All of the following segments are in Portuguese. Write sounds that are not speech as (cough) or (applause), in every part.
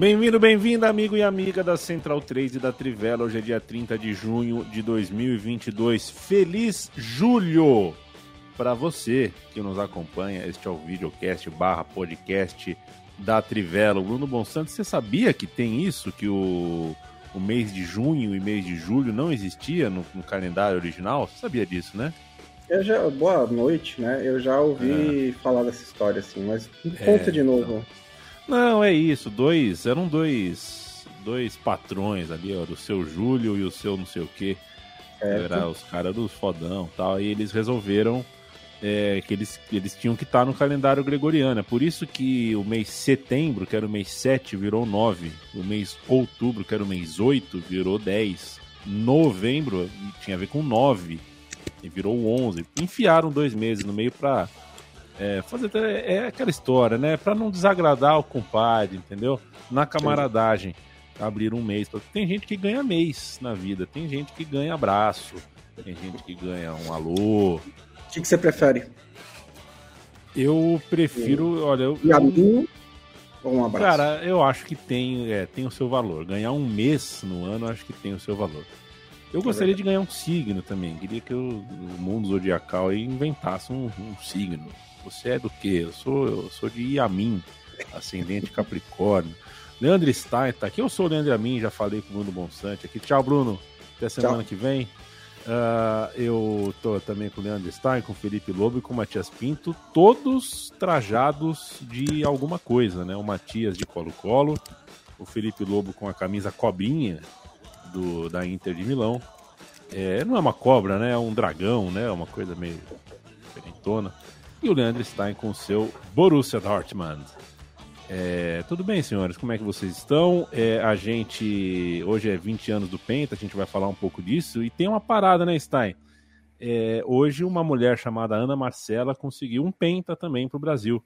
Bem-vindo, bem-vinda, amigo e amiga da Central 3 e da Trivela. Hoje é dia 30 de junho de 2022. Feliz julho para você que nos acompanha. Este é o videocast barra podcast da Trivela. O Bruno Bonsanto, você sabia que tem isso? Que o, o mês de junho e mês de julho não existia no, no calendário original? Você sabia disso, né? Eu já, boa noite, né? Eu já ouvi é. falar dessa história, assim, mas conta é, de novo. Então. Não, é isso. Dois. Eram dois. Dois patrões ali, ó. O seu Júlio e o seu não sei o quê. Era os caras dos fodão tal. E eles resolveram é, que eles, eles tinham que estar tá no calendário gregoriano. É por isso que o mês setembro, que era o mês 7, virou 9. O mês outubro, que era o mês 8, virou 10. Novembro tinha a ver com 9 e virou 11. Enfiaram dois meses no meio para é, fazer é aquela história, né? Para não desagradar o compadre, entendeu? Na camaradagem, abrir um mês. Tem gente que ganha mês na vida, tem gente que ganha abraço, tem gente que ganha um alô. O que, que você prefere? Eu prefiro, olha, eu, e a mim, um abraço. Cara, eu acho que tem, é, tem o seu valor. Ganhar um mês no ano, acho que tem o seu valor. Eu gostaria é de ganhar um signo também. Queria que o, o mundo zodiacal inventasse um, um signo. Você é do quê? Eu sou, eu sou de Yamin, ascendente (laughs) Capricórnio. Leandro Stein tá aqui. Eu sou o Leandro Yamin, já falei com o Bruno Bonsante aqui. Tchau, Bruno. Até semana Tchau. que vem. Uh, eu tô também com o Leandro Stein, com o Felipe Lobo e com o Matias Pinto, todos trajados de alguma coisa, né? O Matias de Colo-Colo, o Felipe Lobo com a camisa cobrinha do, da Inter de Milão. É, não é uma cobra, né? É um dragão, né? Uma coisa meio diferentona e o Leandro Stein com o seu Borussia Dortmund. É, tudo bem, senhores? Como é que vocês estão? É, a gente. Hoje é 20 anos do Penta, a gente vai falar um pouco disso. E tem uma parada, né, Stein? É, hoje, uma mulher chamada Ana Marcela conseguiu um Penta também para o Brasil.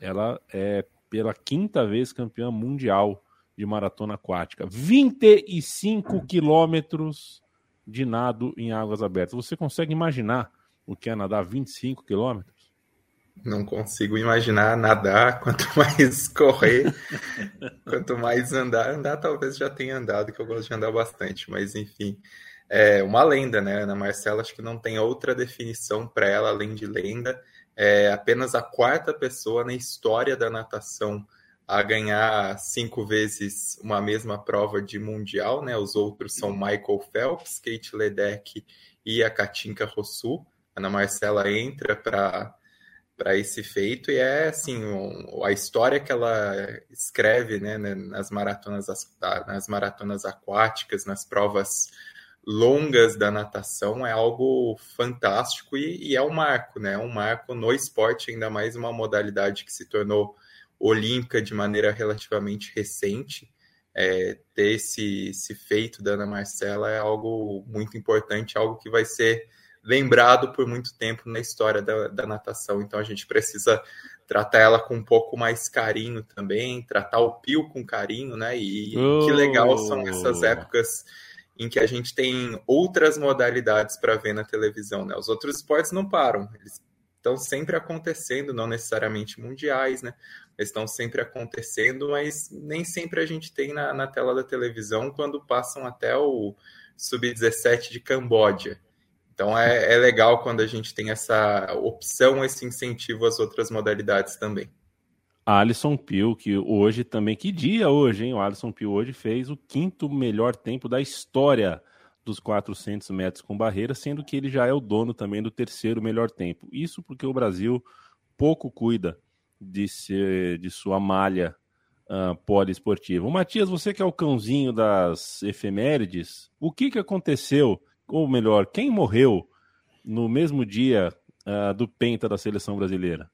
Ela é pela quinta vez campeã mundial de maratona aquática. 25 quilômetros de nado em águas abertas. Você consegue imaginar o que é nadar 25 quilômetros? Não consigo imaginar nadar, (laughs) quanto mais correr, (laughs) quanto mais andar. Andar talvez já tenha andado, que eu gosto de andar bastante, mas enfim. É uma lenda, né? Ana Marcela, acho que não tem outra definição para ela além de lenda. É apenas a quarta pessoa na história da natação a ganhar cinco vezes uma mesma prova de mundial, né? Os outros são Michael Phelps, Kate Ledeck e a Katinka Rossu. Ana Marcela entra para para esse feito e é assim a história que ela escreve né, né nas maratonas nas maratonas aquáticas nas provas longas da natação é algo fantástico e, e é um marco né um marco no esporte ainda mais uma modalidade que se tornou olímpica de maneira relativamente recente. É, ter esse, esse feito da Ana Marcela é algo muito importante algo que vai ser lembrado por muito tempo na história da, da natação. Então a gente precisa tratar ela com um pouco mais carinho também, tratar o Pio com carinho, né? E oh. que legal são essas épocas em que a gente tem outras modalidades para ver na televisão, né? Os outros esportes não param, eles estão sempre acontecendo, não necessariamente mundiais, né? Eles estão sempre acontecendo, mas nem sempre a gente tem na, na tela da televisão quando passam até o sub-17 de Camboja. Então é, é legal quando a gente tem essa opção, esse incentivo às outras modalidades também. Alisson Pio, que hoje também, que dia hoje, hein? O Alisson Pio hoje fez o quinto melhor tempo da história dos 400 metros com barreira, sendo que ele já é o dono também do terceiro melhor tempo. Isso porque o Brasil pouco cuida de, ser, de sua malha uh, poliesportiva. Matias, você que é o cãozinho das efemérides, o que, que aconteceu, ou melhor, quem morreu no mesmo dia uh, do Penta da seleção brasileira?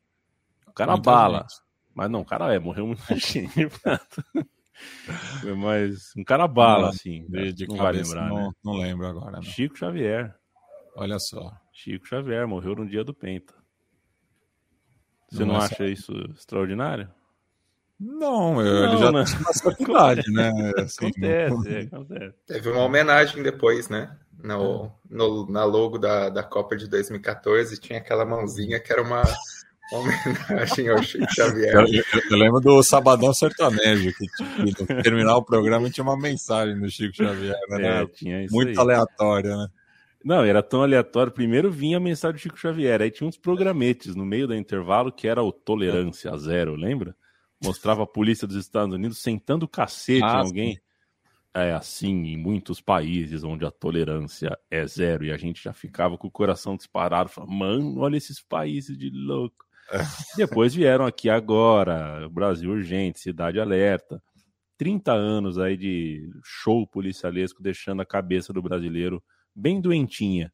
O cara Muita bala. Gente. Mas não, o cara é, morreu muita (laughs) gente. Mas um cara bala, não, assim. De, de não vai lembrar, não, né? Não lembro agora. Não. Chico Xavier. Olha só. Chico Xavier morreu no dia do Penta. Você não, não é acha isso extraordinário? Não, eu, não, ele já não. tinha uma idade, né? (laughs) Assim, acontece, é, acontece. Teve uma homenagem depois, né? No, no, na logo da, da Copa de 2014 tinha aquela mãozinha que era uma (laughs) homenagem ao Chico Xavier. Eu, eu, eu, lembro do Sabadão Sertanejo, que, que no terminar o programa tinha uma mensagem do Chico Xavier, né? É, tinha isso Muito aí. aleatória, né? Não, era tão aleatório. Primeiro vinha a mensagem do Chico Xavier, aí tinha uns programetes no meio do intervalo que era o Tolerância Zero, lembra? Mostrava a polícia dos Estados Unidos sentando cacete ah, em alguém. Sim. É assim em muitos países onde a tolerância é zero e a gente já ficava com o coração disparado, falando, mano, olha esses países de louco. (laughs) Depois vieram aqui agora, Brasil Urgente, Cidade Alerta. 30 anos aí de show policialesco deixando a cabeça do brasileiro bem doentinha.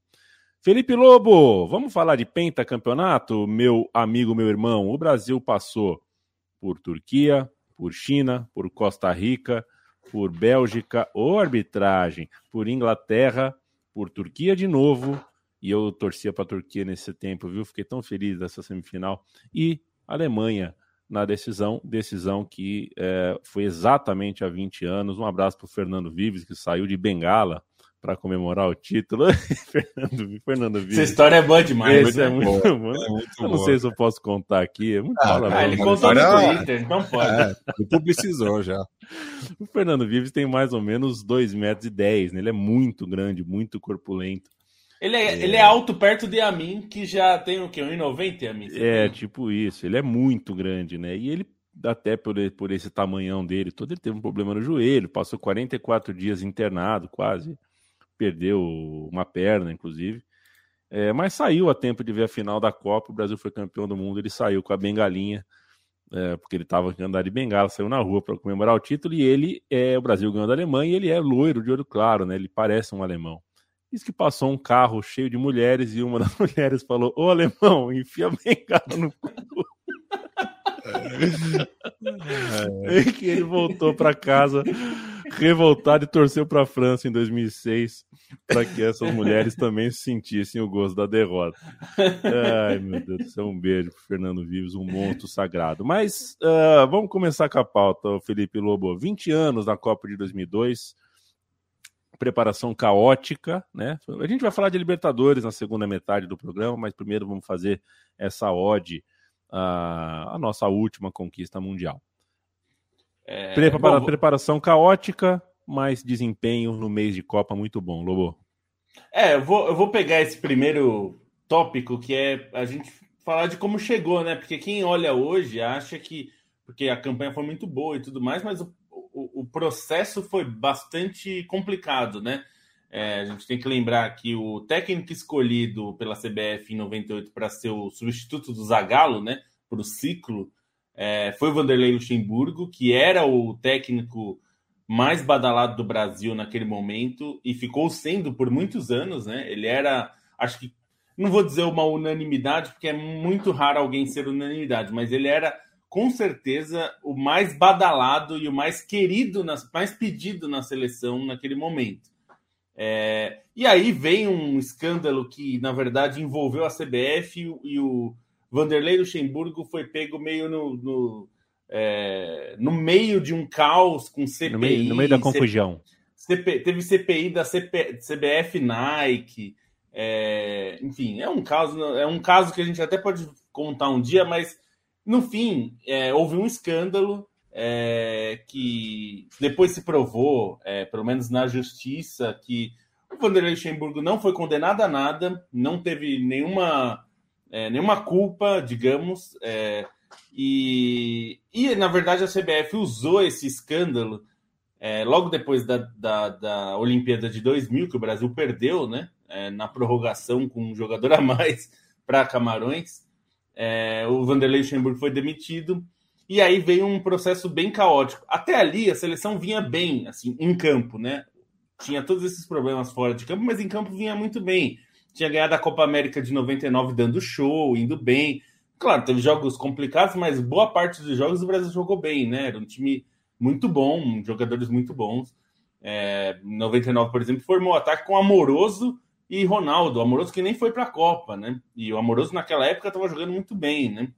Felipe Lobo, vamos falar de pentacampeonato? Meu amigo, meu irmão, o Brasil passou por Turquia, por China, por Costa Rica, por Bélgica, ou arbitragem, por Inglaterra, por Turquia de novo, e eu torcia para a Turquia nesse tempo, viu? Fiquei tão feliz dessa semifinal. E Alemanha na decisão, decisão que é, foi exatamente há 20 anos. Um abraço para o Fernando Vives, que saiu de Bengala para comemorar o título. (laughs) Fernando, Fernando Vives. Essa história é boa demais. Esse é muito, bom. É muito eu não boa. sei se eu posso contar aqui. É muito ah, ah, ele contou no Twitter, então pode. É, ele publicizou já. (laughs) O Fernando Vives tem mais ou menos 2,10 metros, e dez, né? ele é muito grande, muito corpulento. Ele é, é, ele é alto perto de Amin, que já tem o quê? 1,90 Amin? É, tipo isso. Ele é muito grande, né? E ele, até por, por esse tamanhão dele todo, ele teve um problema no joelho, passou 44 dias internado, quase. Perdeu uma perna, inclusive. É, mas saiu a tempo de ver a final da Copa. O Brasil foi campeão do mundo. Ele saiu com a bengalinha, é, porque ele estava andando de bengala, saiu na rua para comemorar o título. E ele é o Brasil ganhou da Alemanha. E ele é loiro, de olho claro, né? Ele parece um alemão. Diz que passou um carro cheio de mulheres e uma (laughs) das mulheres falou: Ô alemão, enfia bem cara no cu. É. (laughs) E que ele voltou para casa revoltado e torceu para a França em 2006 para que essas mulheres também sentissem o gosto da derrota. Ai, meu Deus do céu, um beijo para Fernando Vives, um monstro sagrado. Mas uh, vamos começar com a pauta, Felipe Lobo. 20 anos na Copa de 2002 preparação caótica, né? A gente vai falar de Libertadores na segunda metade do programa, mas primeiro vamos fazer essa ode à, à nossa última conquista mundial. É, Prepara, bom, preparação caótica, mas desempenho no mês de Copa muito bom, Lobo. É, eu vou, eu vou pegar esse primeiro tópico que é a gente falar de como chegou, né? Porque quem olha hoje acha que porque a campanha foi muito boa e tudo mais, mas o o, o processo foi bastante complicado, né? É, a gente tem que lembrar que o técnico escolhido pela CBF em 98 para ser o substituto do Zagallo, né, para o ciclo, é, foi o Vanderlei Luxemburgo, que era o técnico mais badalado do Brasil naquele momento e ficou sendo por muitos anos, né? Ele era, acho que, não vou dizer uma unanimidade, porque é muito raro alguém ser unanimidade, mas ele era com certeza o mais badalado e o mais querido, mais pedido na seleção naquele momento. É, e aí vem um escândalo que, na verdade, envolveu a CBF e, e o Vanderlei Luxemburgo foi pego meio no, no, é, no meio de um caos com CPI. No meio, no meio da confusão. CP, teve CPI da CP, CBF Nike. É, enfim, é um caso, é um caso que a gente até pode contar um dia, mas no fim, é, houve um escândalo é, que depois se provou, é, pelo menos na justiça, que o Vanderlei Luxemburgo não foi condenado a nada, não teve nenhuma, é, nenhuma culpa, digamos, é, e, e na verdade a CBF usou esse escândalo é, logo depois da, da, da, Olimpíada de 2000, que o Brasil perdeu, né, na prorrogação com um jogador a mais (laughs) para Camarões. É, o Vanderlei Luxemburgo foi demitido E aí veio um processo bem caótico. Até ali a seleção vinha bem, assim, em campo, né? Tinha todos esses problemas fora de campo, mas em campo vinha muito bem. Tinha ganhado a Copa América de 99 dando show, indo bem. Claro, teve jogos complicados, mas boa parte dos jogos o Brasil jogou bem, né? Era um time muito bom, jogadores muito bons. É, 99, por exemplo, formou o ataque com Amoroso e Ronaldo. Amoroso que nem foi para a Copa, né? E o Amoroso naquela época estava jogando muito bem, né?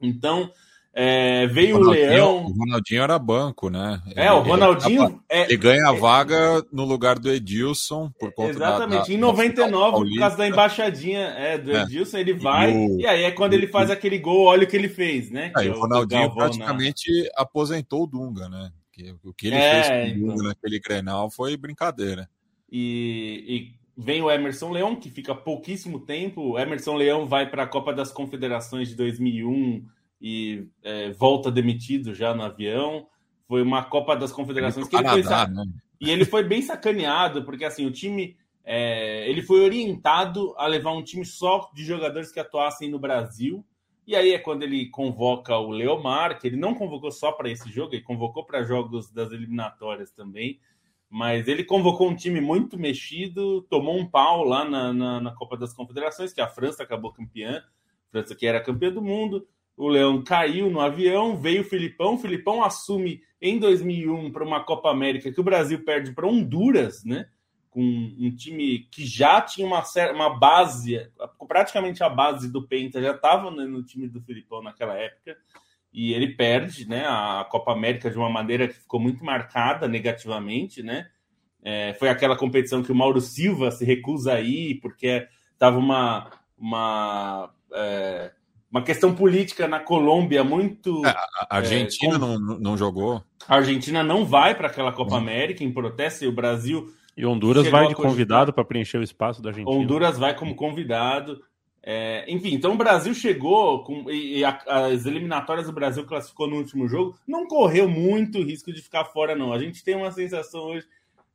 Então, é, veio o, o, Leão. O Ronaldinho era banco, né? É, o Ronaldinho. Ele, é, ele ganha a vaga no lugar do Edilson por conta Exatamente, da, em 99, por causa da embaixadinha é, do é. Edilson, ele vai. E, o, e, aí é quando ele faz aquele gol, olha o que ele fez, né? Aí o Ronaldinho Galvão, praticamente na... aposentou o Dunga, né? o que ele é, fez com o Dunga então... naquele Grenal foi brincadeira. E, e vem o Emerson Leão, que fica pouquíssimo tempo. O Emerson Leão vai para a Copa das Confederações de 2001 e é, volta demitido já no avião. Foi uma Copa das Confederações que ele foi né? e ele foi bem sacaneado porque assim o time é, ele foi orientado a levar um time só de jogadores que atuassem no Brasil. E aí é quando ele convoca o Leomar, que ele não convocou só para esse jogo, ele convocou para jogos das eliminatórias também. Mas ele convocou um time muito mexido, tomou um pau lá na, na, na Copa das Confederações, que a França acabou campeã, a França que era campeã do mundo, o Leão caiu no avião, veio o Filipão. O Filipão assume em 2001 para uma Copa América que o Brasil perde para Honduras, né? Com um time que já tinha uma, uma base, praticamente a base do Penta já estava no time do Filipão naquela época. E ele perde né, a Copa América de uma maneira que ficou muito marcada negativamente, né? É, foi aquela competição que o Mauro Silva se recusa a ir, porque estava uma, uma é, uma questão política na Colômbia muito. É, a Argentina é, com... não, não jogou. A Argentina não vai para aquela Copa América em protesto e o Brasil. E Honduras vai de convidado para preencher o espaço da Argentina. Honduras vai como convidado. É, enfim, então o Brasil chegou com, e, e a, as eliminatórias do Brasil classificou no último jogo, não correu muito risco de ficar fora, não. A gente tem uma sensação hoje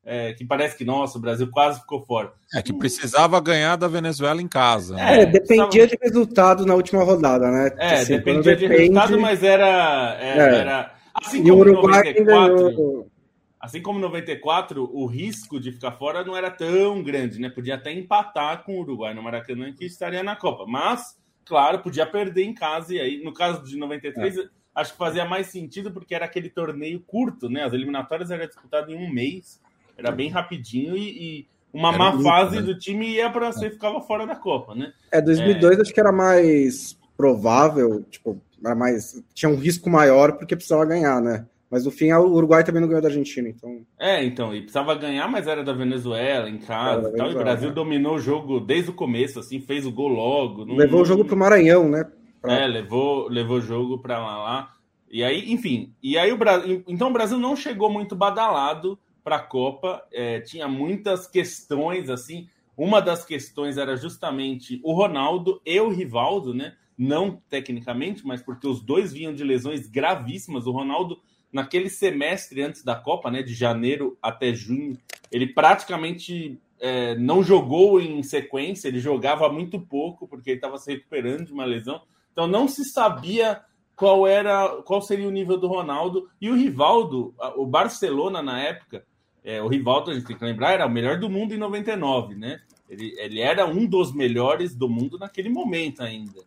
é, que parece que, nossa, o Brasil quase ficou fora. É, que precisava ganhar da Venezuela em casa. Né? É, dependia de resultado na última rodada, né? É, assim, dependia de depende... resultado, mas era. era, é. era... Assim como Uruguai 94, assim como 94, o risco de ficar fora não era tão grande, né? Podia até empatar com o Uruguai no Maracanã, que estaria na Copa. Mas, claro, podia perder em casa, e aí, no caso de 93, é. acho que fazia mais sentido porque era aquele torneio curto, né? As eliminatórias eram disputadas em um mês. Era bem rapidinho e, e uma era má muito, fase né? do time ia para você é. ficava fora da Copa, né? É, 2002 é... acho que era mais provável, tipo, era mais tinha um risco maior porque precisava ganhar, né? Mas no fim o Uruguai também não ganhou da Argentina, então. É, então, e precisava ganhar, mas era da Venezuela em casa, e, tal, e o Brasil né? dominou o jogo desde o começo, assim, fez o gol logo. Não, levou o jogo pro Maranhão, né? Pra... É, levou, levou o jogo para lá, lá. E aí, enfim, e aí o Brasil, então o Brasil não chegou muito badalado para a Copa. É, tinha muitas questões, assim. Uma das questões era justamente o Ronaldo e o Rivaldo, né? Não tecnicamente, mas porque os dois vinham de lesões gravíssimas. O Ronaldo, naquele semestre antes da Copa, né, de janeiro até junho, ele praticamente é, não jogou em sequência, ele jogava muito pouco, porque ele estava se recuperando de uma lesão. Então não se sabia qual era qual seria o nível do Ronaldo e o Rivaldo, o Barcelona na época é, o Rivaldo, a gente tem que lembrar, era o melhor do mundo em 99, né? Ele, ele era um dos melhores do mundo naquele momento ainda.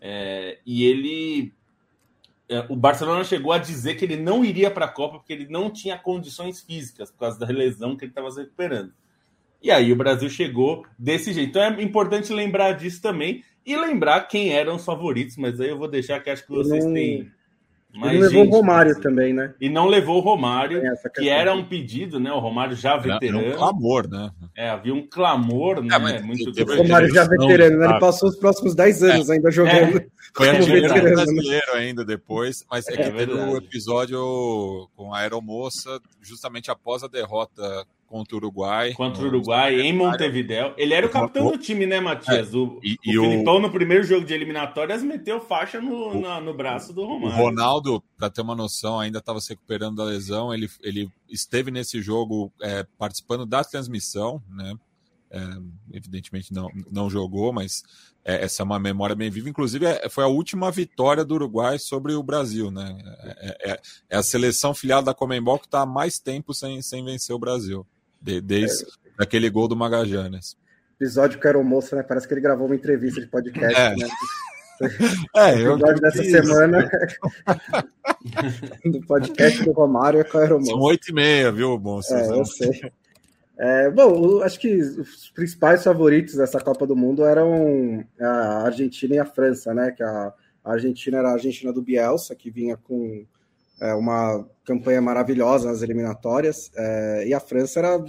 É, e ele. É, o Barcelona chegou a dizer que ele não iria para a Copa porque ele não tinha condições físicas por causa da lesão que ele estava se recuperando. E aí o Brasil chegou desse jeito. Então é importante lembrar disso também e lembrar quem eram os favoritos, mas aí eu vou deixar que acho que vocês têm mas, e não levou gente, o Romário também, né? E não levou o Romário, que era um pedido, né? O Romário já veterano. Era um clamor, né? É, havia um clamor, né? É, muito o Romário já veterano, né? Ele passou os próximos 10 é. anos é, ainda jogando. É. Foi artilheiro né? brasileiro ainda depois, mas é, é que teve o um episódio com a aeromoça, justamente após a derrota contra o Uruguai. Contra o Uruguai, em Montevideo. Ele era o capitão do time, né, Matias? É, o, e, o e Filipão, o... no primeiro jogo de eliminatórias, meteu faixa no, o, na, no braço do Romário. O Ronaldo, para ter uma noção, ainda estava se recuperando da lesão. Ele, ele esteve nesse jogo é, participando da transmissão, né? é, evidentemente não, não jogou, mas é, essa é uma memória bem viva. Inclusive, é, foi a última vitória do Uruguai sobre o Brasil, né? É, é, é a seleção filiada da Comembol que está há mais tempo sem, sem vencer o Brasil, de, desde aquele gol do Magajanes. Episódio que era o moço, né? Parece que ele gravou uma entrevista de podcast, É. né? (laughs) É, O eu episódio dessa isso. semana (laughs) do podcast do Romário é com o São Aeromoço. oito e meia, viu, bom? É, eu sei. É, bom, acho que os principais favoritos dessa Copa do Mundo eram a Argentina e a França, né? Que a Argentina era a Argentina do Bielsa, que vinha com é, uma campanha maravilhosa nas eliminatórias, é, e a França era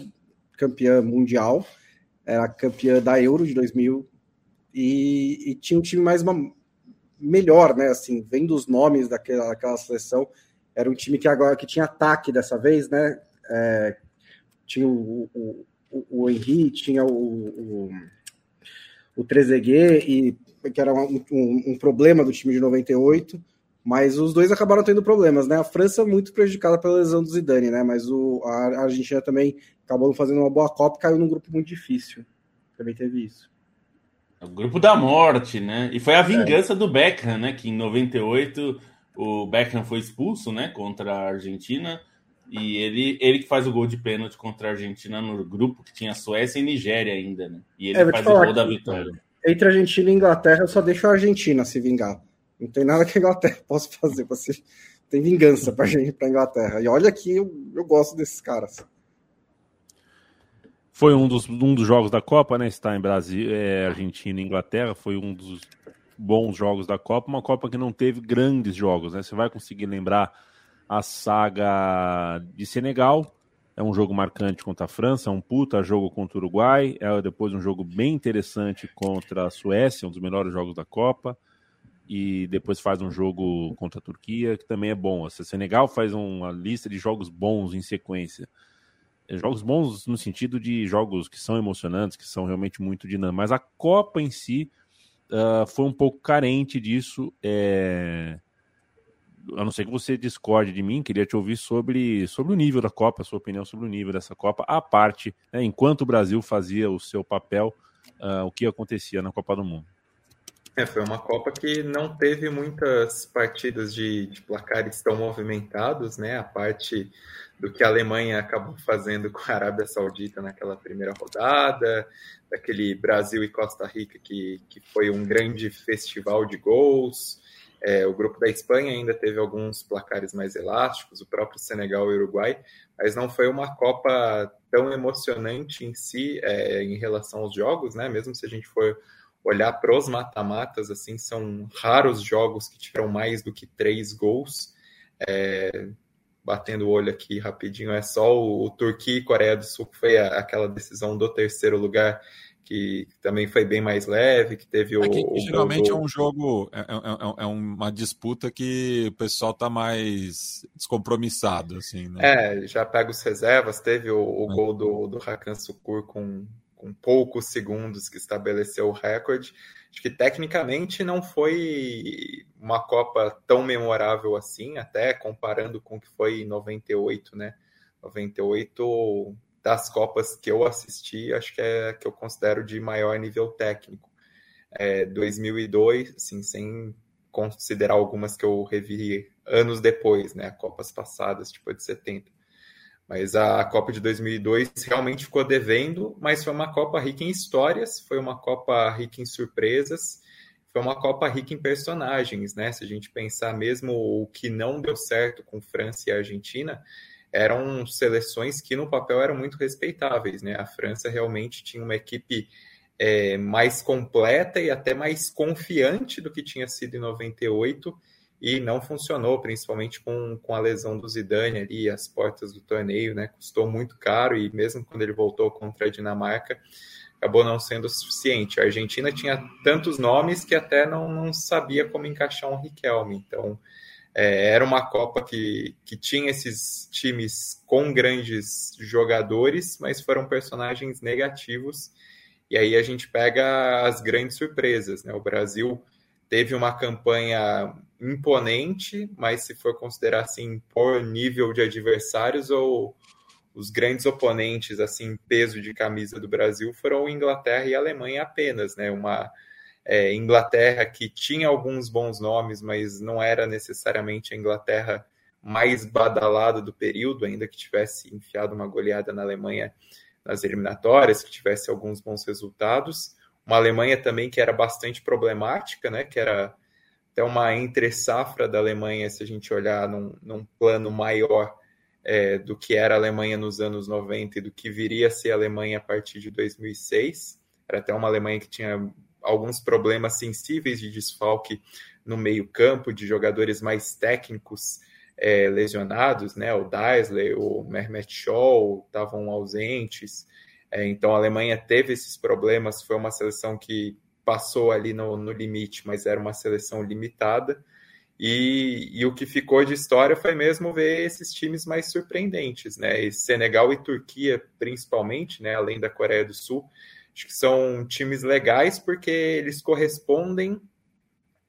campeã mundial, era campeã da Euro de 2000 e, e tinha um time mais uma- melhor, né? Assim, vendo os nomes daquela, daquela seleção, era um time que agora que tinha ataque dessa vez, né? É, tinha o, o, o, o tinha o, o, o Trezeguet, e, que era um, um, um problema do time de 98, mas os dois acabaram tendo problemas, né? A França muito prejudicada pela lesão do Zidane, né? Mas o, a Argentina também acabou fazendo uma boa Copa e caiu num grupo muito difícil. Também teve isso. O grupo da morte, né? E foi a vingança do Beckham, né? Que em 98 o Beckham foi expulso, né? Contra a Argentina. E ele, ele que faz o gol de pênalti contra a Argentina no grupo que tinha Suécia e Nigéria ainda, né? E ele É, faz o gol da que- vitória. Entre Argentina e Inglaterra, eu só deixo a Argentina se vingar. Não tem nada que a Inglaterra (laughs) possa fazer. Você tem vingança para a Inglaterra. E olha que eu, eu gosto desses caras. Foi um dos, um dos jogos da Copa, né? Está em Brasil, é, Argentina e Inglaterra. Foi um dos bons jogos da Copa. Uma Copa que não teve grandes jogos, né? Você vai conseguir lembrar a saga de Senegal. É um jogo marcante contra a França, um puta jogo contra o Uruguai. É depois um jogo bem interessante contra a Suécia, um dos melhores jogos da Copa. E depois faz um jogo contra a Turquia, que também é bom. O Senegal faz uma lista de jogos bons em sequência jogos bons no sentido de jogos que são emocionantes, que são realmente muito dinâmicos. Mas a Copa em si uh, foi um pouco carente disso. É... A não ser que você discorde de mim, queria te ouvir sobre, sobre o nível da Copa, a sua opinião sobre o nível dessa Copa, à parte, né, enquanto o Brasil fazia o seu papel, uh, o que acontecia na Copa do Mundo. É, foi uma Copa que não teve muitas partidas de, de placares tão movimentados, né? A parte do que a Alemanha acabou fazendo com a Arábia Saudita naquela primeira rodada, daquele Brasil e Costa Rica que, que foi um grande festival de gols. É, o grupo da Espanha ainda teve alguns placares mais elásticos, o próprio Senegal e Uruguai, mas não foi uma Copa tão emocionante em si é, em relação aos jogos, né? Mesmo se a gente for olhar para os mata-matas, assim, são raros jogos que tiveram mais do que três gols. É, batendo o olho aqui rapidinho, é só o, o Turquia e Coreia do Sul, que foi a, aquela decisão do terceiro lugar, que também foi bem mais leve, que teve o. É que, o geralmente é um jogo, é, é, é, uma disputa que o pessoal tá mais descompromissado, assim, né? É, já pega os reservas, teve o, o gol do, do Hakan Sukur com com poucos segundos que estabeleceu o recorde. Acho que tecnicamente não foi uma Copa tão memorável assim, até comparando com o que foi em 98, né? 98 das Copas que eu assisti, acho que é que eu considero de maior nível técnico. É, 2002, assim, sem considerar algumas que eu revi anos depois, né? Copas passadas, tipo de 70. Mas a Copa de 2002 realmente ficou devendo, mas foi uma Copa rica em histórias, foi uma Copa rica em surpresas, foi uma Copa rica em personagens, né? Se a gente pensar mesmo o que não deu certo com França e Argentina, eram seleções que no papel eram muito respeitáveis, né? A França realmente tinha uma equipe é, mais completa e até mais confiante do que tinha sido em 98, e não funcionou, principalmente com, com a lesão do Zidane ali, as portas do torneio, né? Custou muito caro e mesmo quando ele voltou contra a Dinamarca, acabou não sendo suficiente. A Argentina tinha tantos nomes que até não, não sabia como encaixar um Riquelme. Então, é, era uma Copa que, que tinha esses times com grandes jogadores, mas foram personagens negativos. E aí a gente pega as grandes surpresas, né? O Brasil teve uma campanha imponente, mas se for considerar assim por nível de adversários ou, os grandes oponentes, assim, peso de camisa do Brasil foram Inglaterra e Alemanha apenas, né? Uma é, Inglaterra que tinha alguns bons nomes, mas não era necessariamente a Inglaterra mais badalada do período, ainda que tivesse enfiado uma goleada na Alemanha nas eliminatórias, que tivesse alguns bons resultados. Uma Alemanha também que era bastante problemática, né? Que era até uma entre-safra da Alemanha, se a gente olhar num, num plano maior é, do que era a Alemanha nos anos 90 e do que viria a ser a Alemanha a partir de 2006. Era até uma Alemanha que tinha alguns problemas sensíveis de desfalque no meio-campo, de jogadores mais técnicos é, lesionados, né? O Daisley, o Mehmet Scholl estavam ausentes. É, então a Alemanha teve esses problemas. Foi uma seleção que passou ali no, no limite, mas era uma seleção limitada. E, e, o que ficou de história foi mesmo ver esses times mais surpreendentes, né? E Senegal e Turquia, principalmente, né? Além da Coreia do Sul, acho que são times legais porque eles correspondem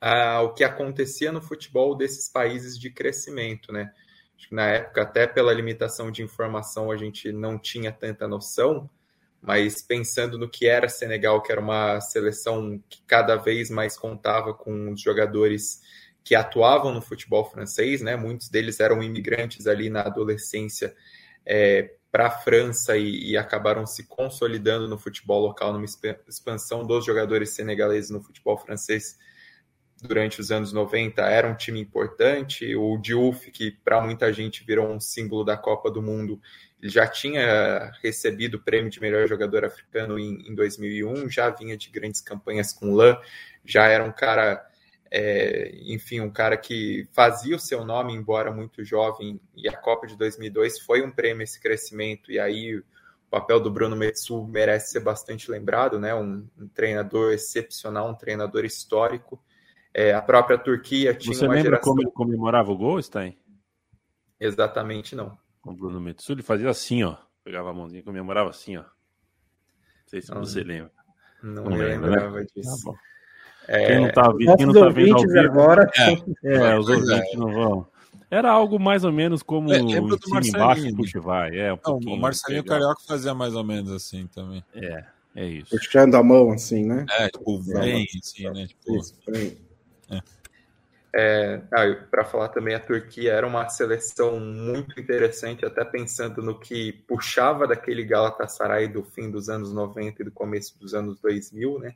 ao que acontecia no futebol desses países de crescimento, né? Acho que na época, até pela limitação de informação, a gente não tinha tanta noção, mas pensando no que era Senegal, que era uma seleção que cada vez mais contava com os jogadores que atuavam no futebol francês, né? Muitos deles eram imigrantes ali na adolescência é, para a França e, e, acabaram se consolidando no futebol local, numa expansão dos jogadores senegaleses no futebol francês durante os anos 90 era um time importante. O Diouf, que para muita gente virou um símbolo da Copa do Mundo, ele já tinha recebido o prêmio de melhor jogador africano em, em 2001, já vinha de grandes campanhas com LAN, já era um cara é, enfim, um cara que fazia o seu nome, embora muito jovem, e a Copa de 2002 foi um prêmio esse crescimento, e aí o papel do Bruno Metsu merece ser bastante lembrado, né? Um, um treinador excepcional, um treinador histórico. É, a própria Turquia tinha Você uma lembra geração... como ele comemorava o gol, Stein? Exatamente não. O Bruno Metsu, ele fazia assim, ó. Pegava a mãozinha e comemorava assim, ó. Não sei se não, você lembra. Não, não me lembra, lembrava né? disso. Tá é, quem não tá, quem não tá vendo ao vivo, agora. É, é os ouvintes não vão. Era algo mais ou menos como é, em cima embaixo puxa vai. É, um não, o Marcelinho Carioca fazia mais ou menos assim também. É, é isso. Puxando a mão assim, né? É, tipo, vem assim, né? Tipo, isso, vem. É. É, ah, para falar também, a Turquia era uma seleção muito interessante, até pensando no que puxava daquele Galatasaray do fim dos anos 90 e do começo dos anos 2000, né?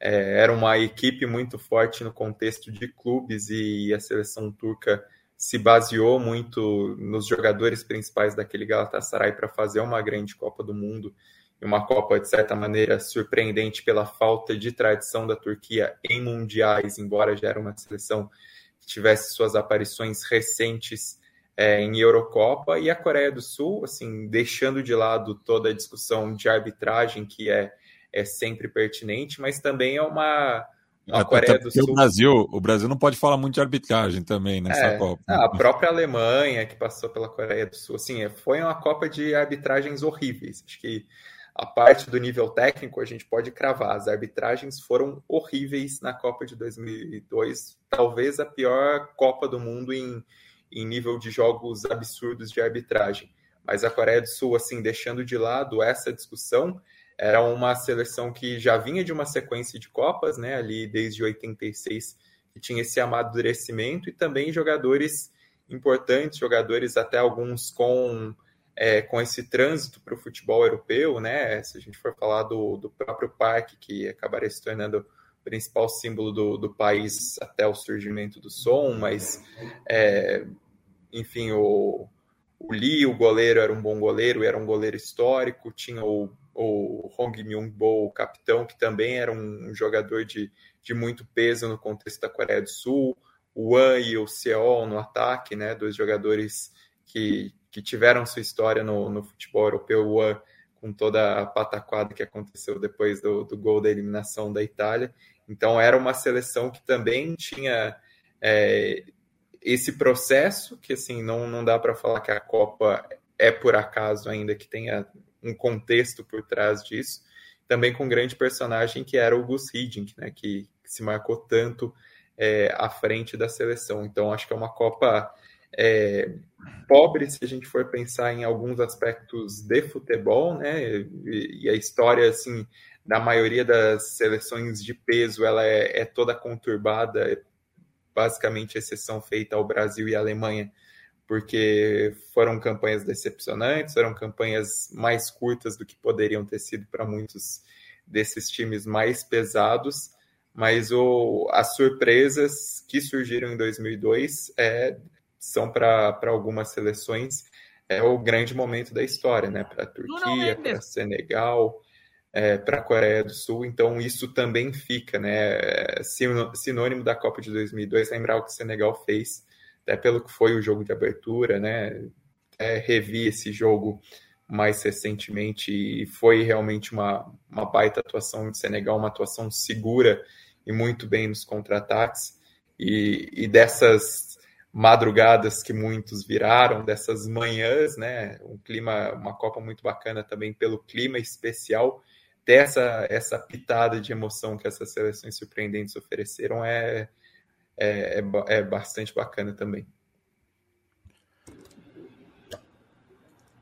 É, era uma equipe muito forte no contexto de clubes e a seleção turca se baseou muito nos jogadores principais daquele Galatasaray para fazer uma grande Copa do Mundo uma Copa de certa maneira surpreendente pela falta de tradição da Turquia em mundiais, embora já era uma seleção que tivesse suas aparições recentes é, em Eurocopa e a Coreia do Sul, assim, deixando de lado toda a discussão de arbitragem que é é sempre pertinente, mas também é uma, a Coreia do Sul. O Brasil, o Brasil não pode falar muito de arbitragem também nessa é, Copa. A própria Alemanha, que passou pela Coreia do Sul, assim, foi uma Copa de arbitragens horríveis. Acho que a parte do nível técnico a gente pode cravar. As arbitragens foram horríveis na Copa de 2002, talvez a pior Copa do mundo em, em nível de jogos absurdos de arbitragem. Mas a Coreia do Sul, assim, deixando de lado essa discussão, era uma seleção que já vinha de uma sequência de Copas, né, ali desde 86, que tinha esse amadurecimento e também jogadores importantes, jogadores até alguns com, é, com esse trânsito para o futebol europeu, né, se a gente for falar do, do próprio Parque, que acabaria se tornando o principal símbolo do, do país até o surgimento do som, mas, é, enfim, o, o Lee, o goleiro, era um bom goleiro, era um goleiro histórico, tinha o o Hong Myung-bo, o capitão, que também era um, jogador de, de muito peso no contexto da Coreia do Sul, o Wan e o Seol no ataque, né, dois jogadores que, que tiveram sua história no, no futebol europeu, com toda a pataquada que aconteceu depois do, do gol da eliminação da Itália. Então era uma seleção que também tinha é, esse processo, que assim, não, não dá para falar que a Copa é por acaso ainda que tenha um contexto por trás disso. Também com um grande personagem que era o Gus Hiddink, né, que, que se marcou tanto é, à frente da seleção. Então, acho que é uma Copa é, pobre se a gente for pensar em alguns aspectos de futebol, né? E, e a história, assim, da maioria das seleções de peso, ela é, é toda conturbada, basicamente exceção feita ao Brasil e à Alemanha, porque foram campanhas decepcionantes, foram campanhas mais curtas do que poderiam ter sido para muitos desses times mais pesados, mas o, as surpresas que surgiram em 2002 é, são para algumas seleções é o grande momento da história, né? Para a Turquia, para Senegal, é, para a Coreia do Sul. Então isso também fica, né? Sinônimo da Copa de 2002. Lembrar o que o Senegal fez, até pelo que foi o jogo de abertura, né? É, revi esse jogo mais recentemente e foi realmente uma, uma baita atuação de Senegal, uma atuação segura e muito bem nos contra-ataques. E, e dessas madrugadas que muitos viraram, dessas manhãs, né? Um clima, uma Copa muito bacana também pelo clima especial. Ter essa, essa pitada de emoção que essas seleções surpreendentes ofereceram é, é, é, é bastante bacana também.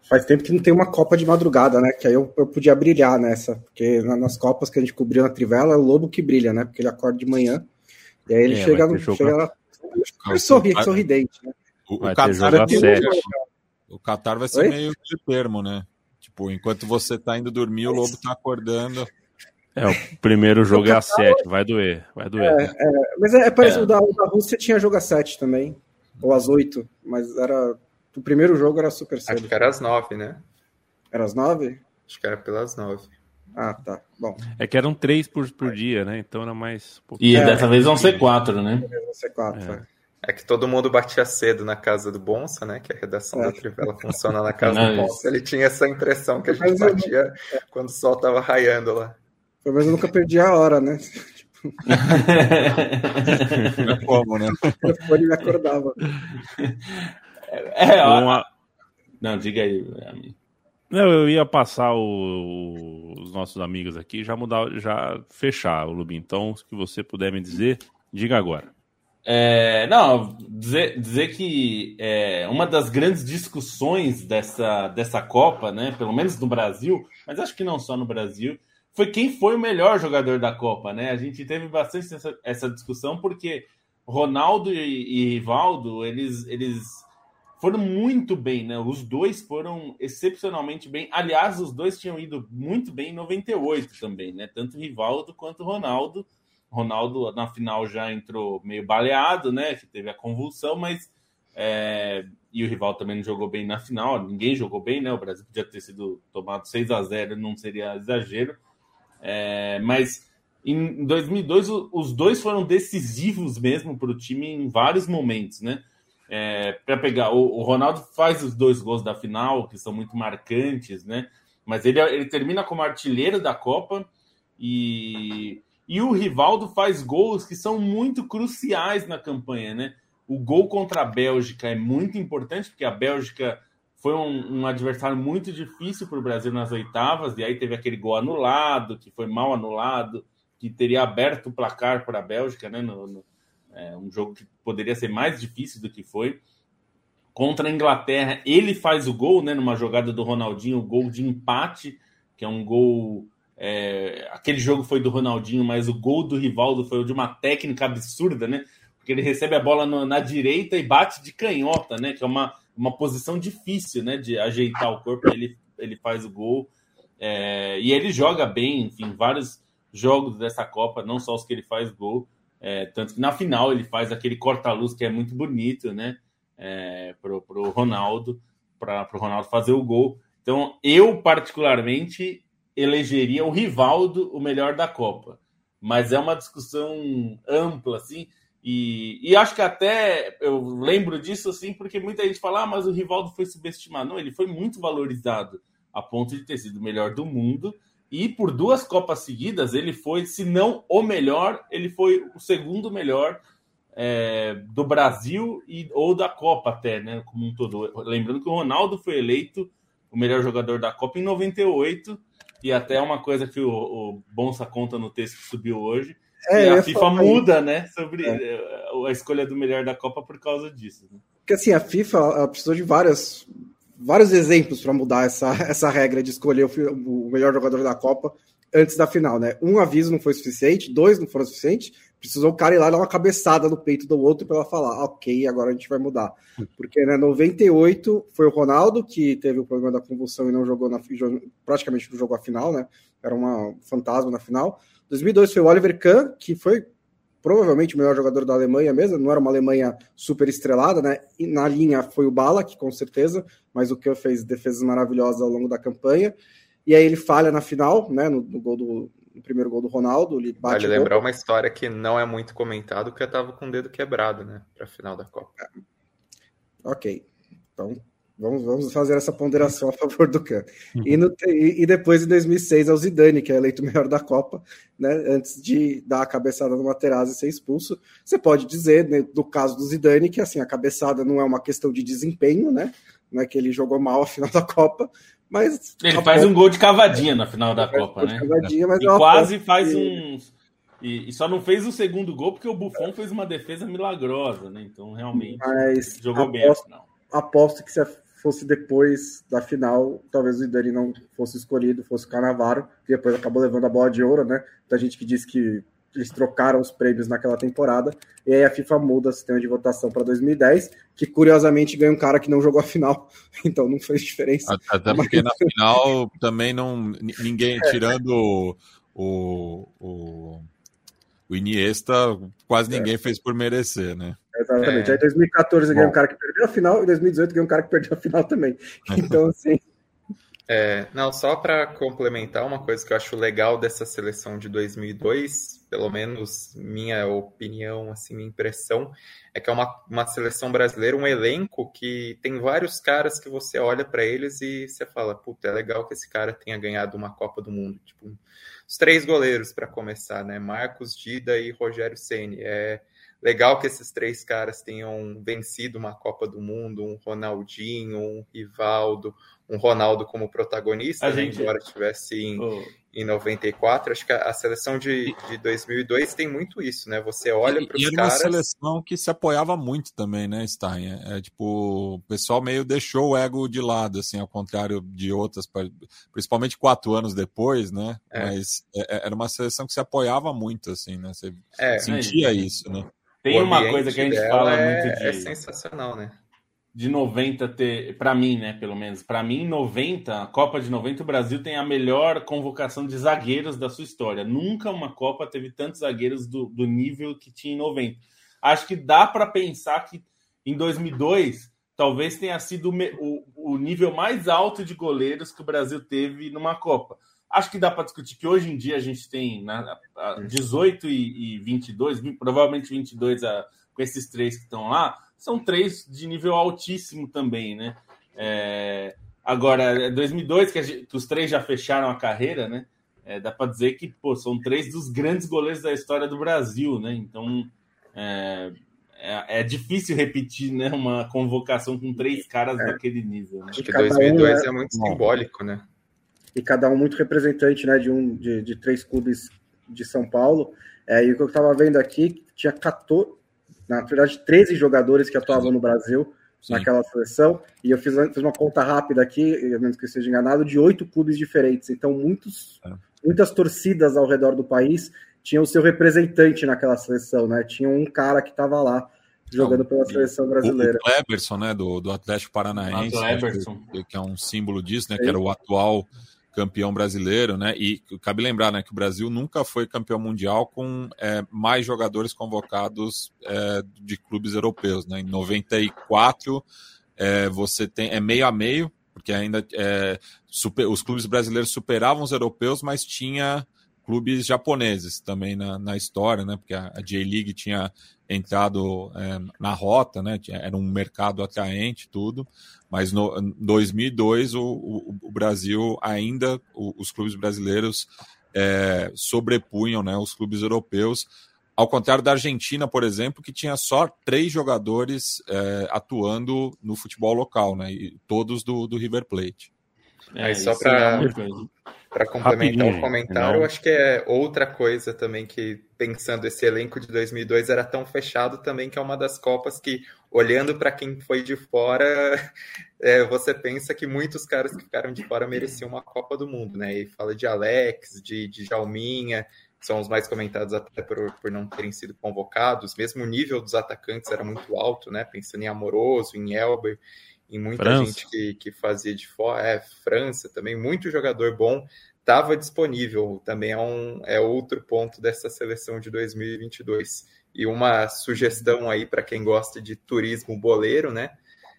Faz tempo que não tem uma Copa de madrugada, né? Que aí eu, eu podia brilhar nessa. Porque nas Copas que a gente cobriu na Trivela, é o lobo que brilha, né? Porque ele acorda de manhã. E aí ele é, chega, chega lá super sorri, sorridente, né? O, o Qatar, o Qatar vai ser Oi? meio de termo, né? Tipo, enquanto você tá indo dormir, o Lobo tá acordando. É, o primeiro jogo é a 7, vai doer, vai doer. É, é, mas é, é parecido, é. O, da, o da Rússia tinha jogo às 7 também, ou às 8, mas era. O primeiro jogo era super cedo. Acho que era às 9, né? Era às 9? Acho que era pelas 9. Ah, tá. Bom. É que eram três por, por dia, né? Então era mais. Um e é, dessa vez vão ser quatro, né? Vão ser quatro, é. É que todo mundo batia cedo na casa do Bonsa, né? Que a redação é. da Trivela funciona na casa do Bonsa. Ele tinha essa impressão que a gente batia quando o sol tava raiando lá. Pelo menos eu nunca perdi a hora, né? (laughs) Como, né? O me acordava. É, ó... Uma... Não, diga aí. Não, eu ia passar o, os nossos amigos aqui, já mudar, já fechar o Lubin. Então, o que você puder me dizer, diga agora. É, não, dizer, dizer que é, uma das grandes discussões dessa, dessa Copa, né, pelo menos no Brasil, mas acho que não só no Brasil, foi quem foi o melhor jogador da Copa, né? A gente teve bastante essa, essa discussão porque Ronaldo e, e Rivaldo, eles, eles foram muito bem, né? Os dois foram excepcionalmente bem. Aliás, os dois tinham ido muito bem em 98 também, né? Tanto Rivaldo quanto Ronaldo. Ronaldo na final já entrou meio baleado, né? Que teve a convulsão, mas é, e o rival também não jogou bem na final. Ninguém jogou bem, né? O Brasil podia ter sido tomado 6 a 0 não seria exagero. É, mas em 2002 os dois foram decisivos mesmo para o time em vários momentos, né? É, para pegar o, o, Ronaldo faz os dois gols da final que são muito marcantes, né? Mas ele, ele termina como artilheiro da Copa e e o Rivaldo faz gols que são muito cruciais na campanha, né? O gol contra a Bélgica é muito importante, porque a Bélgica foi um, um adversário muito difícil para o Brasil nas oitavas, e aí teve aquele gol anulado, que foi mal anulado, que teria aberto o placar para a Bélgica, né? No, no, é, um jogo que poderia ser mais difícil do que foi. Contra a Inglaterra, ele faz o gol, né? Numa jogada do Ronaldinho, o gol de empate, que é um gol é, aquele jogo foi do Ronaldinho, mas o gol do Rivaldo foi de uma técnica absurda, né? Porque ele recebe a bola no, na direita e bate de canhota, né? Que é uma, uma posição difícil, né? De ajeitar o corpo. Ele, ele faz o gol. É, e ele joga bem, enfim, vários jogos dessa Copa, não só os que ele faz gol. É, tanto que na final ele faz aquele corta-luz que é muito bonito, né? É, pro, pro Ronaldo, para o Ronaldo fazer o gol. Então, eu, particularmente, elegeria o Rivaldo o melhor da Copa. Mas é uma discussão ampla, assim, e, e acho que até eu lembro disso, assim, porque muita gente fala, ah, mas o Rivaldo foi subestimado. Não, ele foi muito valorizado a ponto de ter sido o melhor do mundo. E por duas Copas seguidas, ele foi, se não o melhor, ele foi o segundo melhor é, do Brasil e, ou da Copa até, né? Como um todo. Lembrando que o Ronaldo foi eleito o melhor jogador da Copa em 98 e até uma coisa que o, o Bonsa conta no texto que subiu hoje, é, a FIFA muda, né, sobre é. a escolha do melhor da Copa por causa disso. Né? Porque assim, a FIFA precisou de várias, vários exemplos para mudar essa, (laughs) essa regra de escolher o, o melhor jogador da Copa antes da final, né? Um aviso não foi suficiente, dois não foram suficientes, precisou o cara ir lá dar uma cabeçada no peito do outro para ela falar, ok, agora a gente vai mudar. Porque né, 98 foi o Ronaldo que teve o problema da convulsão e não jogou na praticamente não jogou a final, né? Era uma fantasma na final. 2002 foi o Oliver Kahn, que foi provavelmente o melhor jogador da Alemanha mesmo, não era uma Alemanha super estrelada, né? E na linha foi o Balak, com certeza, mas o Kahn fez defesas maravilhosas ao longo da campanha. E aí ele falha na final, né? No, no gol do no primeiro gol do Ronaldo. Ele bate vale lembrar uma história que não é muito comentado, que eu tava com o dedo quebrado, né? Pra final da Copa. Ok. Então, vamos, vamos fazer essa ponderação a favor do Can. E, no, e, e, depois, em 2006, é o Zidane, que é eleito melhor da Copa, né? Antes de dar a cabeçada no Materazzi e ser expulso. Você pode dizer, né, do caso do Zidane, que assim, a cabeçada não é uma questão de desempenho, né? Não é que ele jogou mal a final (laughs) da Copa, mas. Ele faz um gol de cavadinha na final da Copa, né? e quase faz que... um. E, só não fez o segundo gol porque o Buffon fez uma defesa milagrosa, né? Então, realmente, mas jogou aposto, bem a final. Aposto que se fosse depois da final, talvez o Zidane não fosse escolhido, fosse o Canavaro, que depois acabou levando a bola de ouro, né? Muita gente que disse que eles trocaram os prêmios naquela temporada, e aí a FIFA muda o sistema de votação para 2010, que curiosamente ganha um cara que não jogou a final, (laughs) então não fez diferença. Até porque Mas... na final também não. Ninguém, é. tirando o, o, o Iniesta, quase é. ninguém é. fez por merecer, né? Exatamente. É. Aí em 2014 ganhou um cara que perdeu a final, e em 2018 ganhou um cara que perdeu a final também. (laughs) Então, assim. É, não, só para complementar uma coisa que eu acho legal dessa seleção de 2002, pelo menos minha opinião, assim, minha impressão, é que é uma, uma seleção brasileira, um elenco que tem vários caras que você olha para eles e você fala, puta, é legal que esse cara tenha ganhado uma Copa do Mundo. Tipo, os três goleiros para começar, né? Marcos, Dida e Rogério Ceni. É legal que esses três caras tenham vencido uma Copa do Mundo, um Ronaldinho, um Rivaldo, um Ronaldo como protagonista, né, gente... embora estivesse em, oh. em 94. Acho que a, a seleção de, de 2002 tem muito isso, né? Você olha para os caras... E era uma seleção que se apoiava muito também, né, Stein? É, é, tipo, o pessoal meio deixou o ego de lado, assim, ao contrário de outras, principalmente quatro anos depois, né? É. Mas é, é, era uma seleção que se apoiava muito, assim, né? Você é. sentia isso, né? Tem uma coisa que a gente fala muito de... É sensacional, né? De 90 ter, para mim, né, pelo menos, para mim 90, a Copa de 90 o Brasil tem a melhor convocação de zagueiros da sua história. Nunca uma Copa teve tantos zagueiros do, do nível que tinha em 90. Acho que dá para pensar que em 2002 talvez tenha sido o, o nível mais alto de goleiros que o Brasil teve numa Copa. Acho que dá para discutir que hoje em dia a gente tem né, 18 e, e 22, provavelmente 22 a, com esses três que estão lá, são três de nível altíssimo também, né? É, agora, 2002, que, gente, que, os três já fecharam a carreira, né? É, dá para dizer que pô, são três dos grandes goleiros da história do Brasil, né? Então é, é, é difícil repetir né, uma convocação com três caras é. daquele nível. Né? Acho que 2002 um, é, é muito simbólico, né? E cada um muito representante né, de, um, de, de três clubes de São Paulo. É, e o que eu estava vendo aqui, tinha 14, na verdade, 13 jogadores que atuavam no Brasil Sim. naquela seleção, e eu fiz, fiz, uma conta rápida aqui, a menos que eu esteja enganado, de oito clubes diferentes. Então, muitos, é. muitas torcidas ao redor do país tinham o seu representante naquela seleção, né? Tinha um cara que estava lá jogando pela seleção brasileira. O Kleberson, né, do, do Atlético Paranaense, né, que, que, é um símbolo disso, né, que era o atual campeão brasileiro, né? E cabe lembrar, né, que o Brasil nunca foi campeão mundial com é, mais jogadores convocados é, de clubes europeus, né? Em 94 é, você tem é meio a meio, porque ainda é, super, os clubes brasileiros superavam os europeus, mas tinha clubes japoneses também na, na história, né? Porque a, a J-League tinha entrado é, na rota, né? Era um mercado atraente, tudo. Mas no 2002 o, o, o Brasil ainda, o, os clubes brasileiros é, sobrepunham, né? Os clubes europeus. Ao contrário da Argentina, por exemplo, que tinha só três jogadores é, atuando no futebol local, né? E todos do, do River Plate. É, só para para complementar o comentário, não. acho que é outra coisa também que, pensando esse elenco de 2002, era tão fechado também que é uma das Copas que, olhando para quem foi de fora, (laughs) é, você pensa que muitos caras que ficaram de fora mereciam uma Copa do Mundo, né? E fala de Alex, de, de Jalminha, são os mais comentados até por, por não terem sido convocados. Mesmo o nível dos atacantes era muito alto, né? Pensando em Amoroso, em Elber em muita França. gente que, que fazia de fora, é, França também, muito jogador bom estava disponível, também é, um, é outro ponto dessa seleção de 2022. E uma sugestão aí para quem gosta de turismo boleiro, né?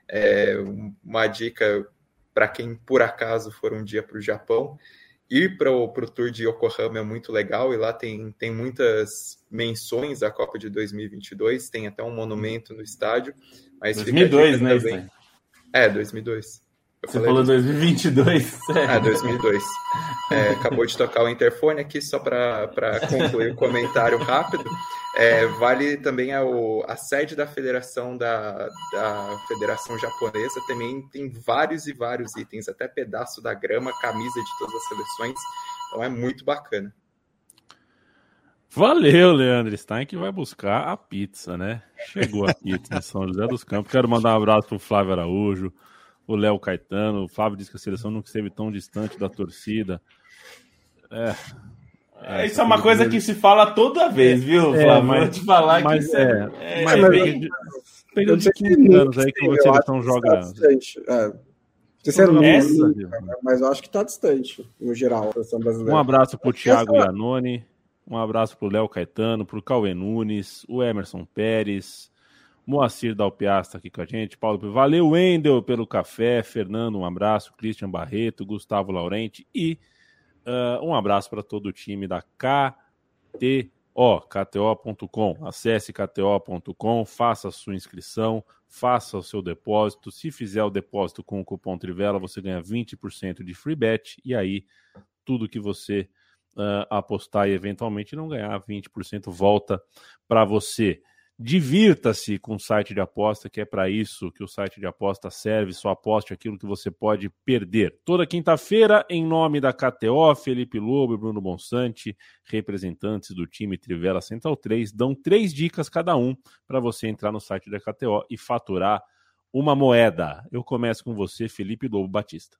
É, uma dica para quem por acaso for um dia para o Japão, ir para o Tour de Yokohama é muito legal e lá tem, tem muitas menções à Copa de 2022, tem até um monumento no estádio. Mas 2002, né? Também. É, 2002. Eu Você falou 2022. Ah, 2002. É, acabou de tocar o interfone aqui, só para concluir o comentário rápido. É, vale também a, a sede da federação da, da federação japonesa, também tem vários e vários itens, até pedaço da grama, camisa de todas as seleções. Então é muito bacana. Valeu, Leandro Stein, que vai buscar a pizza, né? Chegou a pizza em São José dos Campos. Quero mandar um abraço pro Flávio Araújo, o Léo Caetano. O Flávio disse que a seleção nunca esteve tão distante da torcida. É. é isso é uma coisa que se fala toda vez, viu, é, Flávio? É, mas, Vou te falar mas, que é, é, mas, é bem... período de 15 anos aí que a seleção joga. É. Sinceramente, mas eu acho que está distante, no geral, a seleção brasileira. Um abraço pro Thiago Iannone. Um abraço para o Léo Caetano, para o Cauê Nunes, o Emerson Pérez, Moacir Dalpiasta aqui com a gente, Paulo. Valeu, Wendel, pelo café, Fernando, um abraço, Christian Barreto, Gustavo Laurente e uh, um abraço para todo o time da KTO, KTO.com. Acesse KTO.com, faça a sua inscrição, faça o seu depósito. Se fizer o depósito com o cupom Trivela, você ganha 20% de free bet e aí tudo que você uh, apostar e eventualmente não ganhar 20% volta para você. Divirta-se com o site de aposta, que é para isso que o site de aposta serve. Só aposte aquilo que você pode perder. Toda quinta-feira, em nome da KTO, Felipe Lobo e Bruno Bonsante, representantes do time Trivela Central 3, dão três dicas cada um para você entrar no site da KTO e faturar uma moeda. Eu começo com você, Felipe Lobo Batista.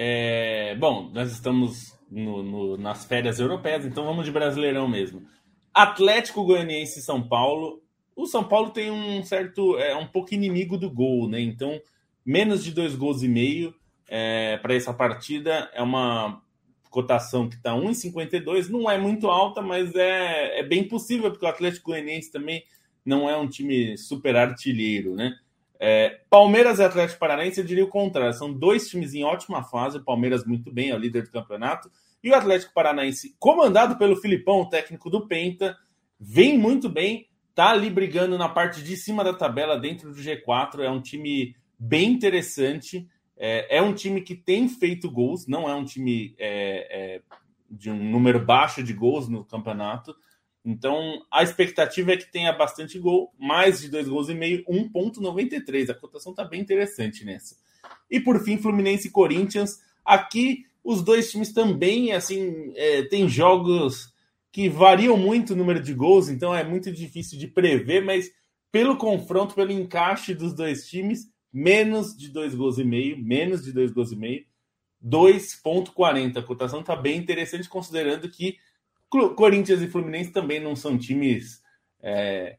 É, bom, nós estamos no, no, nas férias europeias, então vamos de Brasileirão mesmo. Atlético Goianiense e São Paulo. O São Paulo tem um certo. É um pouco inimigo do gol, né? Então, menos de dois gols e meio é, para essa partida é uma cotação que está 1,52. Não é muito alta, mas é, é bem possível, porque o Atlético Goianiense também não é um time super artilheiro, né? É, Palmeiras e Atlético Paranaense, eu diria o contrário. São dois times em ótima fase. O Palmeiras muito bem, é o líder do campeonato. E o Atlético Paranaense, comandado pelo Filipão, técnico do Penta, vem muito bem. Tá ali brigando na parte de cima da tabela, dentro do G4. É um time bem interessante. É, é um time que tem feito gols. Não é um time é, é de um número baixo de gols no campeonato então, a expectativa é que tenha bastante gol, mais de dois gols e meio, 1,93. A cotação está bem interessante nessa. E por fim, Fluminense e Corinthians. Aqui, os dois times também, assim, é, tem jogos que variam muito o número de gols, então é muito difícil de prever, mas pelo confronto, pelo encaixe dos dois times, menos de dois gols e meio, menos de dois gols e meio, 2,40. A cotação está bem interessante, considerando que Corinthians e Fluminense também não são times é,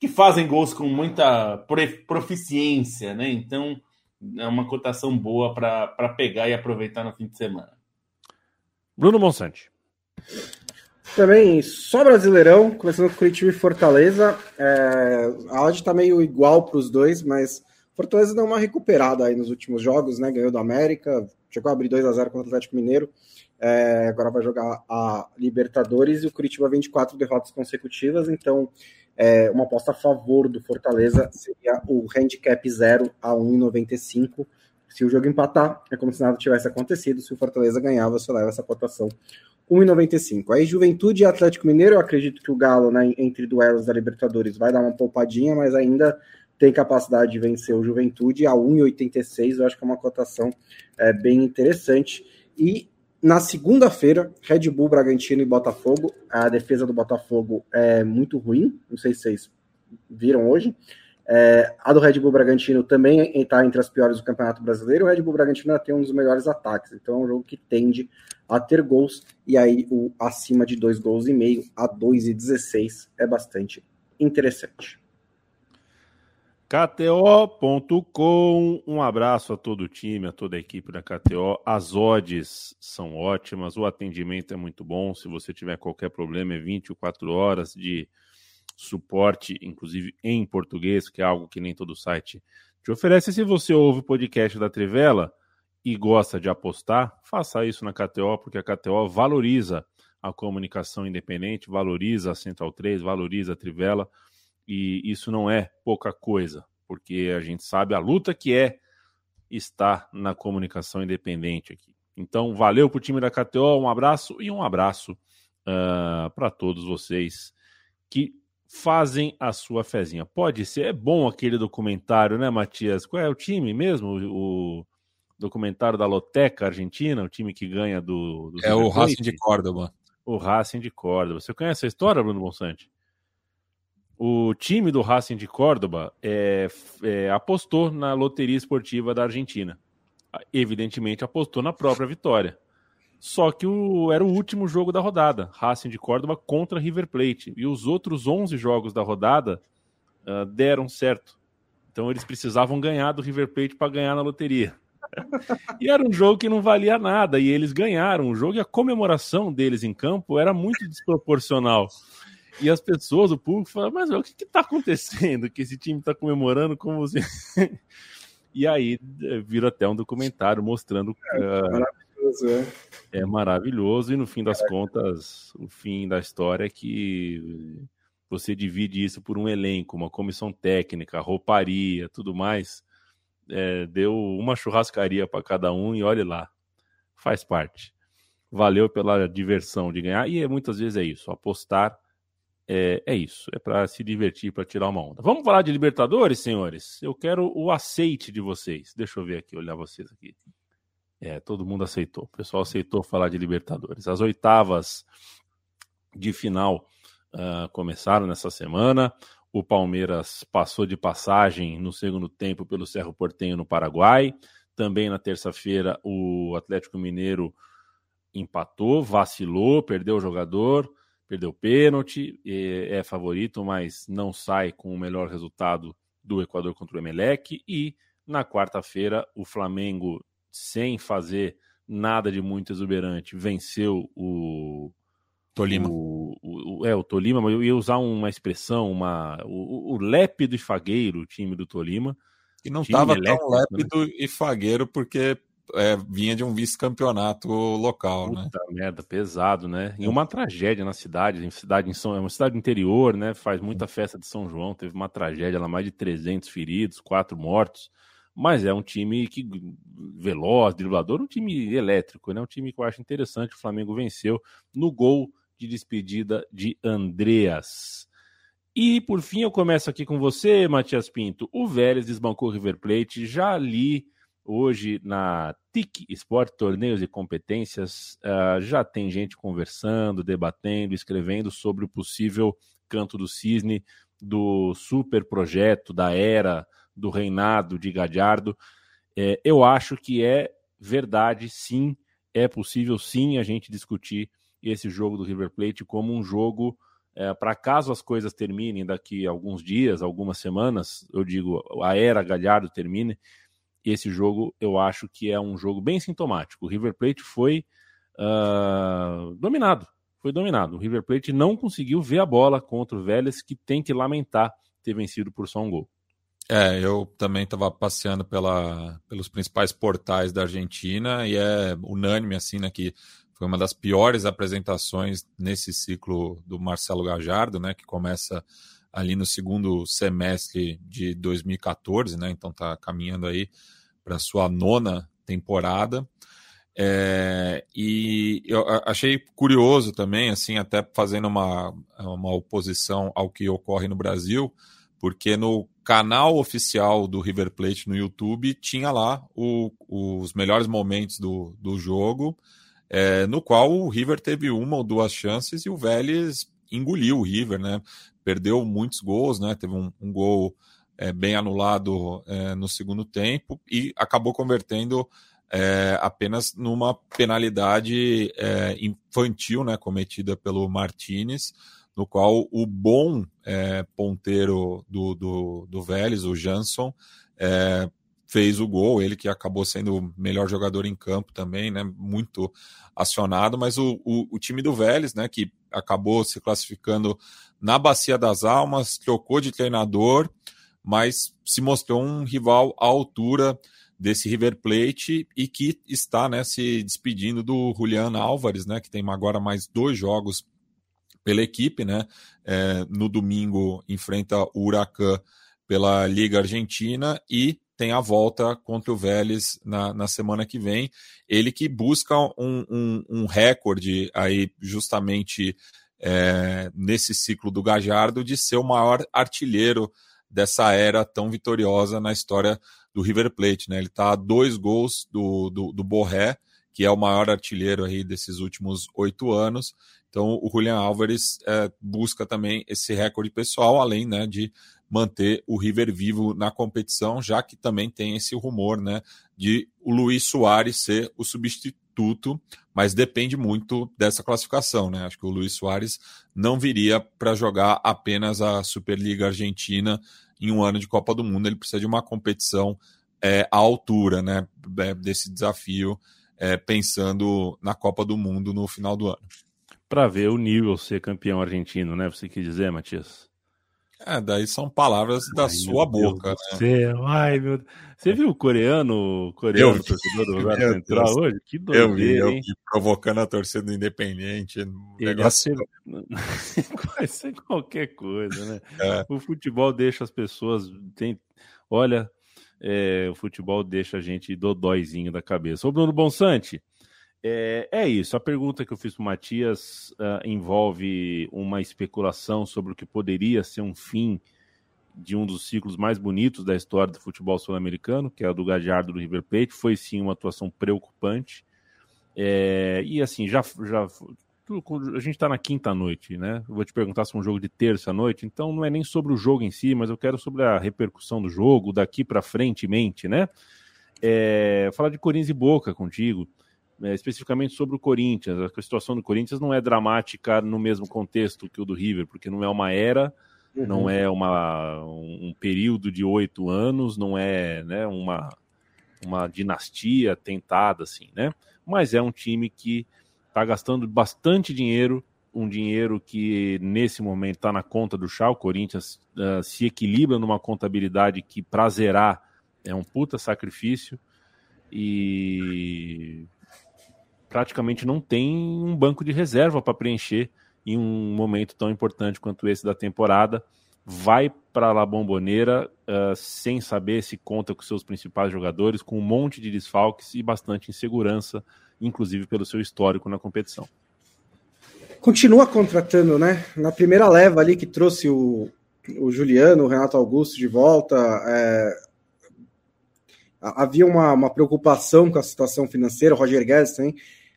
que fazem gols com muita proficiência, né? Então é uma cotação boa para pegar e aproveitar no fim de semana. Bruno Monsante. Também só Brasileirão, começando com Curitiba e Fortaleza. É, a odd está meio igual para os dois, mas Fortaleza deu uma recuperada aí nos últimos jogos, né? Ganhou do América, chegou a abrir 2 a 0 contra o Atlético Mineiro. É, agora vai jogar a Libertadores e o Curitiba vem de quatro derrotas consecutivas, então é, uma aposta a favor do Fortaleza seria o handicap 0 a 1,95. Se o jogo empatar, é como se nada tivesse acontecido. Se o Fortaleza ganhar, você leva essa cotação 1,95. Aí Juventude e Atlético Mineiro, eu acredito que o Galo, né, entre duelos da Libertadores, vai dar uma poupadinha, mas ainda tem capacidade de vencer o Juventude a 1,86. Eu acho que é uma cotação é, bem interessante. E na segunda-feira, Red Bull, Bragantino e Botafogo. A defesa do Botafogo é muito ruim, não sei se vocês viram hoje. É, a do Red Bull Bragantino também está entre as piores do Campeonato Brasileiro. O Red Bull Bragantino tem um dos melhores ataques, então é um jogo que tende a ter gols. E aí, o acima de dois gols e meio a 2,16 é bastante interessante. KTO.com, um abraço a todo o time, a toda a equipe da KTO. As odds são ótimas, o atendimento é muito bom. Se você tiver qualquer problema, é 24 horas de suporte, inclusive em português, que é algo que nem todo site te oferece. Se você ouve o podcast da Trivela e gosta de apostar, faça isso na KTO, porque a KTO valoriza a comunicação independente, valoriza a Central 3, valoriza a Trivela, e isso não é pouca coisa, porque a gente sabe a luta que é estar na comunicação independente aqui. Então, valeu para o time da KTO, um abraço e um abraço uh, ah, para todos vocês que fazem a sua fezinha. Pode ser, é bom aquele documentário, né, Matias? Qual é o time mesmo? O documentário da Loteca Argentina, o time que ganha do. do é o Racing de Córdoba. O Racing de Córdoba. Você conhece a história, Bruno Bonsante? O time do Racing de Córdoba é, é, apostou na loteria esportiva da Argentina. Evidentemente, apostou na própria vitória. Só que o, era o último jogo da rodada, Racing de Córdoba contra River Plate. E os outros 11 jogos da rodada uh, deram certo. Então eles precisavam ganhar do River Plate para ganhar na loteria. (laughs) e era um jogo que não valia nada, e eles ganharam o jogo, e a comemoração deles em campo era muito desproporcional. E as pessoas, o público, falaram, mas o que está acontecendo? Que esse time está comemorando como se. (laughs) e aí eh, vira até um documentário mostrando. Uh, maravilhoso, é. é maravilhoso, e no fim das contas, o fim da história é que você divide isso por um elenco, uma comissão técnica, rouparia, tudo mais. É, deu uma churrascaria para cada um e olhe lá, faz parte. Valeu pela diversão de ganhar, e muitas vezes é isso, apostar é, é isso, é para se divertir, para tirar uma onda. Vamos falar de Libertadores, senhores? Eu quero o aceite de vocês. Deixa eu ver aqui, olhar vocês aqui. É, todo mundo aceitou. O pessoal aceitou falar de Libertadores. As oitavas de final uh, começaram nessa semana. O Palmeiras passou de passagem no segundo tempo pelo Cerro Portenho no Paraguai. Também na terça-feira o Atlético Mineiro empatou, vacilou, perdeu o jogador, perdeu pênalti, é favorito, mas não sai com o melhor resultado do Equador contra o Emelec. E na quarta-feira o Flamengo sem fazer nada de muito exuberante, venceu o Tolima. O, o, é, o Tolima, mas eu ia usar uma expressão, uma, o, o lépido e fagueiro, o time do Tolima. E não estava tão lépido né? e fagueiro porque é, vinha de um vice-campeonato local, Puta né? merda, pesado, né? E uma tragédia na cidade, em cidade em São, é uma cidade interior, né? Faz muita festa de São João, teve uma tragédia lá, mais de 300 feridos, quatro mortos mas é um time que veloz, driblador, um time elétrico, né? Um time que eu acho interessante. O Flamengo venceu no gol de despedida de Andreas. E por fim, eu começo aqui com você, Matias Pinto. O Vélez desbancou o River Plate. Já li hoje na TIC Sport Torneios e Competências. Uh, já tem gente conversando, debatendo, escrevendo sobre o possível canto do cisne do super projeto da era do reinado de Gadiardo. É, eu acho que é verdade, sim, é possível sim a gente discutir esse jogo do River Plate como um jogo é, para caso as coisas terminem daqui a alguns dias, algumas semanas, eu digo, a era Galhardo termine, esse jogo eu acho que é um jogo bem sintomático. O River Plate foi uh, dominado, foi dominado. O River Plate não conseguiu ver a bola contra o Vélez, que tem que lamentar ter vencido por só um gol. É, eu também estava passeando pela, pelos principais portais da Argentina e é unânime assim, né, que foi uma das piores apresentações nesse ciclo do Marcelo Gajardo, né, que começa ali no segundo semestre de 2014, né, então está caminhando aí para sua nona temporada. É, e eu achei curioso também, assim, até fazendo uma, uma oposição ao que ocorre no Brasil, porque no canal oficial do River Plate no YouTube tinha lá o, os melhores momentos do, do jogo é, no qual o River teve uma ou duas chances e o Vélez engoliu o River, né? Perdeu muitos gols, né? Teve um, um gol é, bem anulado é, no segundo tempo e acabou convertendo é, apenas numa penalidade infantil, né? Cometida pelo Martinez, no qual o bom ponteiro do, do, do Vélez, o Jansson, fez o gol, ele que acabou sendo o melhor jogador em campo também, né? Muito acionado, mas o, o, o, time do Vélez, né? Que acabou se classificando na Bacia das Almas, trocou de treinador, mas se mostrou um rival à altura desse River Plate e que está né, se despedindo do Julian Álvares, né? Que tem agora mais dois jogos pela equipe, né? É, no domingo enfrenta o Huracan pela Liga Argentina e tem a volta contra o Vélez na, na semana que vem. Ele que busca um, um, um recorde aí justamente é, nesse ciclo do Gajardo de ser o maior artilheiro dessa era tão vitoriosa na história do River Plate. Né? Ele está a dois gols do, do, do Borré, que é o maior artilheiro aí desses últimos oito anos. Então o Julian Álvares é, busca também esse recorde pessoal, além né, de manter o River vivo na competição, já que também tem esse rumor né, de o Luiz Soares ser o substituto, mas depende muito dessa classificação. Né? Acho que o Luiz Soares não viria para jogar apenas a Superliga Argentina em um ano de Copa do Mundo, ele precisa de uma competição é, à altura né, é, desse desafio, é, pensando na Copa do Mundo no final do ano. Para ver o nível ser campeão argentino, né? Você quer dizer, Matias? É, daí são palavras da Ai, sua boca. Né? Ai, meu. Você viu o coreano, o coreano torcedor do (laughs) central hoje? Que doideira, eu vi, eu vi, provocando a torcida do Independente. Negócio... (laughs) Vai ser qualquer coisa, né? É. O futebol deixa as pessoas... Tem... Olha, é, o futebol deixa a gente dodóizinho da cabeça. Ô, Bruno Bonsante, é, é, isso. A pergunta que eu fiz para o Matias uh, envolve uma especulação sobre o que poderia ser um fim de um dos ciclos mais bonitos da história do futebol sul-americano, que é o do Gadiardo do River Plate. Foi sim uma atuação preocupante. É, e assim, já, já a gente está na quinta noite, né? Eu vou te perguntar se é um jogo de terça noite, então não é nem sobre o jogo em si, mas eu quero sobre a repercussão do jogo daqui para frente, mente, né? É, falar de Corinthians e Boca contigo é, especificamente sobre o Corinthians. A situação do Corinthians não é dramática no mesmo contexto que o do River, porque não é uma era, uhum. não é uma, um período de oito anos, não é né, uma, uma dinastia tentada, assim, né? Mas é um time que está gastando bastante dinheiro, um dinheiro que nesse momento está na conta do chá. O Corinthians uh, se equilibra numa contabilidade que para zerar é um puta sacrifício. E praticamente não tem um banco de reserva para preencher em um momento tão importante quanto esse da temporada. Vai para a Bomboneira uh, sem saber se conta com seus principais jogadores, com um monte de desfalques e bastante insegurança, inclusive pelo seu histórico na competição. Continua contratando, né? Na primeira leva ali que trouxe o, o Juliano, o Renato Augusto de volta, é, havia uma, uma, preocupação com a situação financeira, o Roger Guedes também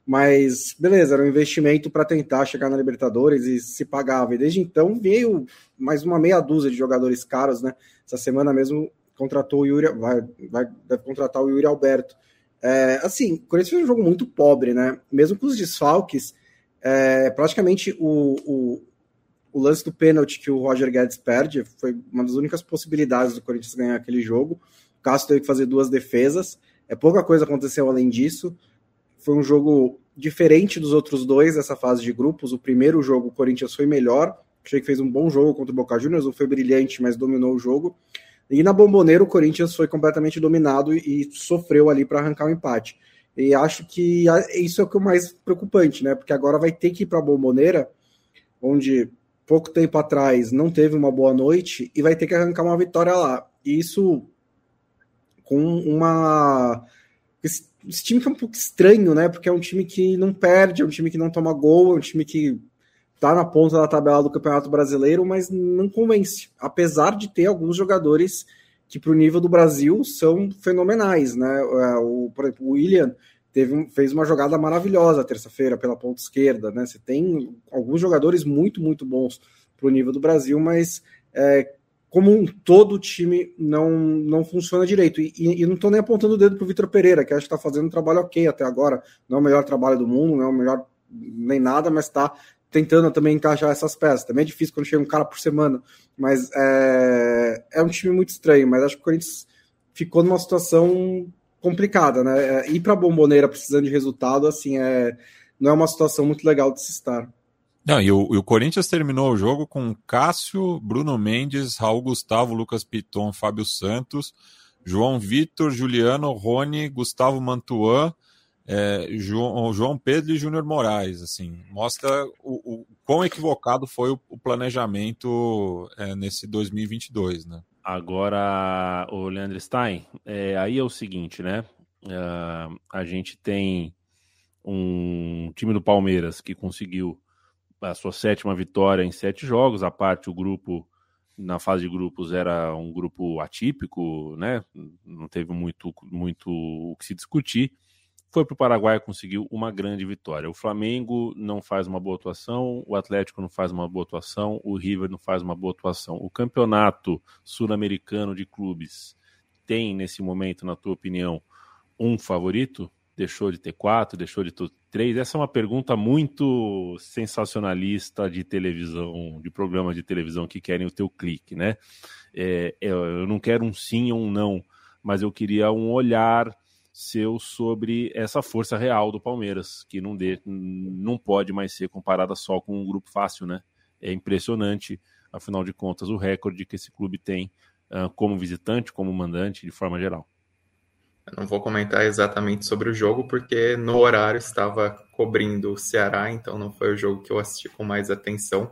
mas beleza, era um investimento para tentar chegar na Libertadores e se pagava. E desde então veio mais uma meia dúzia de jogadores caros, né? Essa semana mesmo contratou o Yuri, vai, vai deve contratar o Yuri Alberto. É, assim, o Corinthians fez um jogo muito pobre, né? Mesmo com os desfalques, é, praticamente o, o, o, lance do pênalti que o Roger Guedes perde foi uma das únicas possibilidades do Corinthians ganhar aquele jogo. O Castro teve que fazer duas defesas. É pouca coisa aconteceu além disso. Foi um jogo diferente dos outros dois dessa fase de grupos. O primeiro jogo, o Corinthians foi melhor. Achei que fez um bom jogo contra o Boca Juniors. Não foi brilhante, mas dominou o jogo. E na Bomboneira, o Corinthians foi completamente dominado e sofreu ali para arrancar o um empate. E acho que isso é o que é mais preocupante, né? Porque agora vai ter que ir para a Bomboneira, onde pouco tempo atrás não teve uma boa noite, e vai ter que arrancar uma vitória lá. E isso com uma esse time que é um pouco estranho, né? Porque é um time que não perde, é um time que não toma gol, é um time que tá na ponta da tabela do Campeonato Brasileiro, mas não convence. Apesar de ter alguns jogadores que, para o nível do Brasil, são fenomenais, né? É, o, por exemplo, o William teve, fez uma jogada maravilhosa terça-feira pela ponta esquerda, né? Você tem alguns jogadores muito, muito bons para o nível do Brasil, mas é, como um todo o time não, não funciona direito. E, e, não estou nem apontando o dedo para o Vitor Pereira, que acho que está fazendo um trabalho ok até agora. Não é o melhor trabalho do mundo, não é o melhor nem nada, mas está tentando também encaixar essas peças. Também é difícil quando chega um cara por semana, mas é, é um time muito estranho. Mas acho que o Corinthians ficou numa situação complicada, né? É, ir para a bomboneira precisando de resultado, assim, é, não é uma situação muito legal de se estar. Não, e o, e o, Corinthians terminou o jogo com Cássio, Bruno Mendes, Raul Gustavo, Lucas Piton, Fábio Santos, João Vitor, Juliano, Rony, Gustavo Mantuan, é, João, João, Pedro e Júnior Moraes. Assim, mostra o, o quão equivocado foi o, o planejamento é, nesse 2022, né? Agora, o Leandro Stein, é, aí é o seguinte, né? Uh, a gente tem um time do Palmeiras que conseguiu a sua sétima vitória em sete jogos, a parte o grupo na fase de grupos era um grupo atípico, né? Não teve muito, muito o que se discutir foi para o Paraguai e conseguiu uma grande vitória. O Flamengo não faz uma boa atuação, o Atlético não faz uma boa atuação, o River não faz uma boa atuação. O campeonato sul-americano de clubes tem, nesse momento, na tua opinião, um favorito? Deixou de ter quatro, deixou de ter três? Essa é uma pergunta muito sensacionalista de televisão, de programas de televisão que querem o teu clique, né? É, eu não quero um sim ou um não, mas eu queria um olhar seu sobre essa força real do Palmeiras, que não, de, não pode mais ser comparada só com um grupo fácil, né? É impressionante, afinal de contas, o recorde que esse clube tem uh, como visitante, como mandante, de forma geral. Eu não vou comentar exatamente sobre o jogo, porque no horário estava cobrindo o Ceará, então não foi o jogo que eu assisti com mais atenção.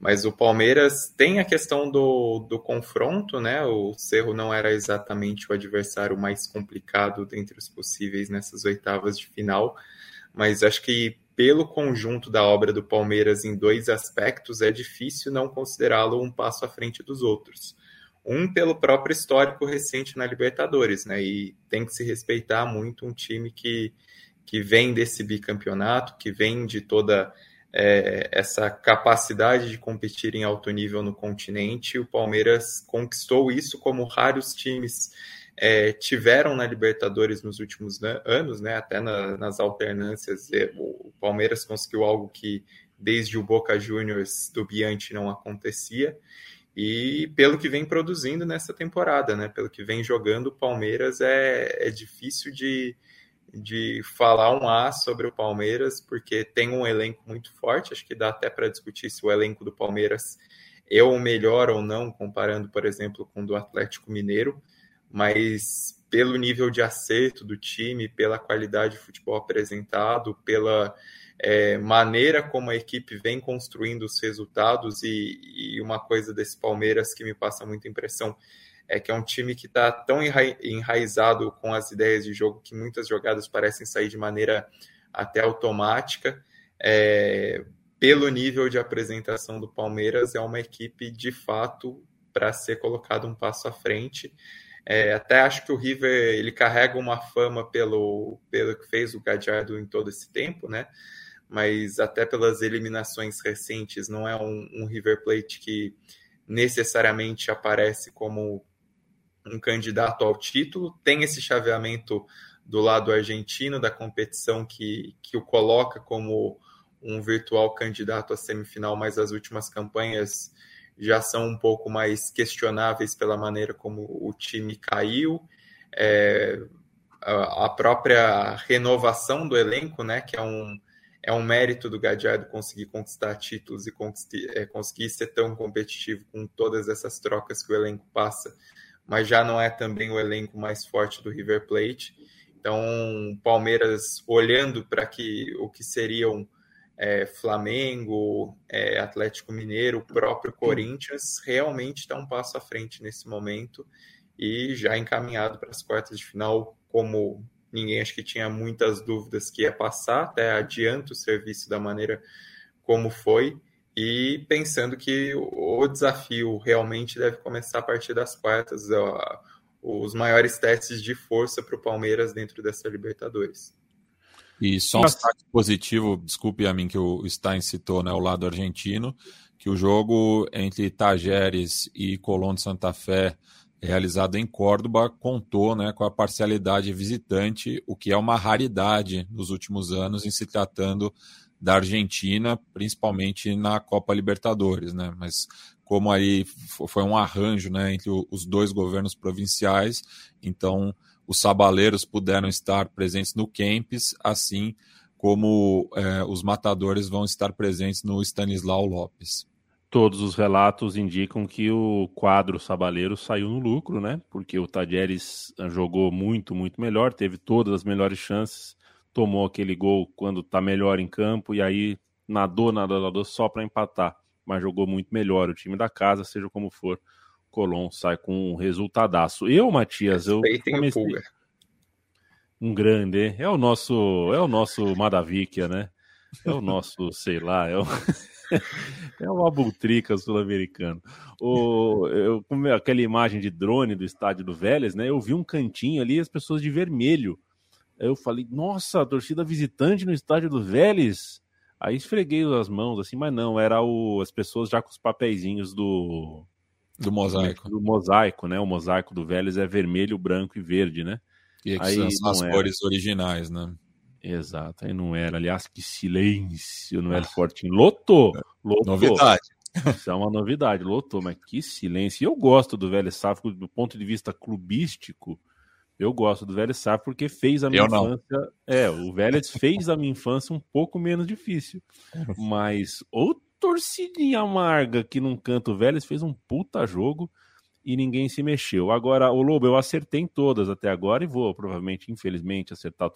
Mas o Palmeiras tem a questão do, do confronto, né? O Cerro não era exatamente o adversário mais complicado dentre os possíveis nessas oitavas de final, mas acho que pelo conjunto da obra do Palmeiras em dois aspectos, é difícil não considerá-lo um passo à frente dos outros. Um, pelo próprio histórico recente na Libertadores, né? E tem que se respeitar muito um time que, que vem desse bicampeonato, que vem de toda é, essa capacidade de competir em alto nível no continente. O Palmeiras conquistou isso como raros times é, tiveram na Libertadores nos últimos anos, né? Até na, nas alternâncias, o Palmeiras conseguiu algo que desde o Boca Juniors do Bianchi não acontecia. E pelo que vem produzindo nessa temporada, né? Pelo que vem jogando, o Palmeiras é, é difícil de, de falar um A sobre o Palmeiras, porque tem um elenco muito forte. Acho que dá até para discutir se o elenco do Palmeiras é o melhor ou não, comparando, por exemplo, com o do Atlético Mineiro, mas pelo nível de acerto do time, pela qualidade de futebol apresentado, pela é, maneira como a equipe vem construindo os resultados e, e uma coisa desse Palmeiras que me passa muita impressão é que é um time que está tão enraizado com as ideias de jogo que muitas jogadas parecem sair de maneira até automática. É, pelo nível de apresentação do Palmeiras, é uma equipe de fato para ser colocado um passo à frente. É, até acho que o River ele carrega uma fama pelo, pelo que fez o Gadiardo em todo esse tempo, né? Mas até pelas eliminações recentes, não é um, um River Plate que necessariamente aparece como um candidato ao título, tem esse chaveamento do lado argentino da competição que, que o coloca como um virtual candidato à semifinal, mas as últimas campanhas já são um pouco mais questionáveis pela maneira como o time caiu. É, a própria renovação do elenco, né, que é um, é um mérito do Gadiardo conseguir conquistar títulos e conseguir, é, conseguir ser tão competitivo com todas essas trocas que o elenco passa mas já não é também o elenco mais forte do River Plate. Então, Palmeiras olhando para que o que seriam é, Flamengo, é, Atlético Mineiro, o próprio Corinthians, realmente está um passo à frente nesse momento e já encaminhado para as quartas de final, como ninguém acho que tinha muitas dúvidas que ia passar, até adianta o serviço da maneira como foi e pensando que o desafio realmente deve começar a partir das quartas, os maiores testes de força para o Palmeiras dentro dessa Libertadores. E só um destaque positivo, desculpe a mim que o Stein citou, né, o lado argentino, que o jogo entre Tajeres e Colón de Santa Fé, realizado em Córdoba, contou né, com a parcialidade visitante, o que é uma raridade nos últimos anos em se tratando da Argentina, principalmente na Copa Libertadores, né? Mas como aí foi um arranjo né, entre os dois governos provinciais, então os sabaleiros puderam estar presentes no Kempis, assim como é, os matadores vão estar presentes no Stanislau Lopes. Todos os relatos indicam que o quadro sabaleiro saiu no lucro, né? Porque o Tadieres jogou muito, muito melhor, teve todas as melhores chances, tomou aquele gol quando está melhor em campo e aí nadou, nadou, nadou só para empatar, mas jogou muito melhor o time da casa, seja como for. Colom sai com um resultadaço. Eu, Matias, eu comecei... um grande, é o nosso, é o nosso Madavikia, né? É o nosso, sei lá, é o (laughs) (laughs) é o Abutrica sul-americano. Eu, aquela imagem de drone do estádio do Vélez, né? Eu vi um cantinho ali, as pessoas de vermelho. Eu falei, nossa, a torcida visitante no estádio do Vélez. Aí esfreguei as mãos assim, mas não, era o, as pessoas já com os papeizinhos do do mosaico. Do mosaico, né? O mosaico do Vélez é vermelho, branco e verde, né? E aí são as cores originais, né? Exato, aí não era. Aliás, que silêncio no El Fortinho. Lotou! Lotou. Novidade. Isso é uma novidade, lotou, mas que silêncio. Eu gosto do Vélez Safra do ponto de vista clubístico. Eu gosto do Vélez Safra porque fez a minha eu infância. Não. É, o Vélez fez a minha infância um pouco menos difícil. Mas o torcidinha amarga que num canto o Vélez fez um puta jogo e ninguém se mexeu. Agora, o Lobo, eu acertei em todas até agora e vou, provavelmente, infelizmente, acertar.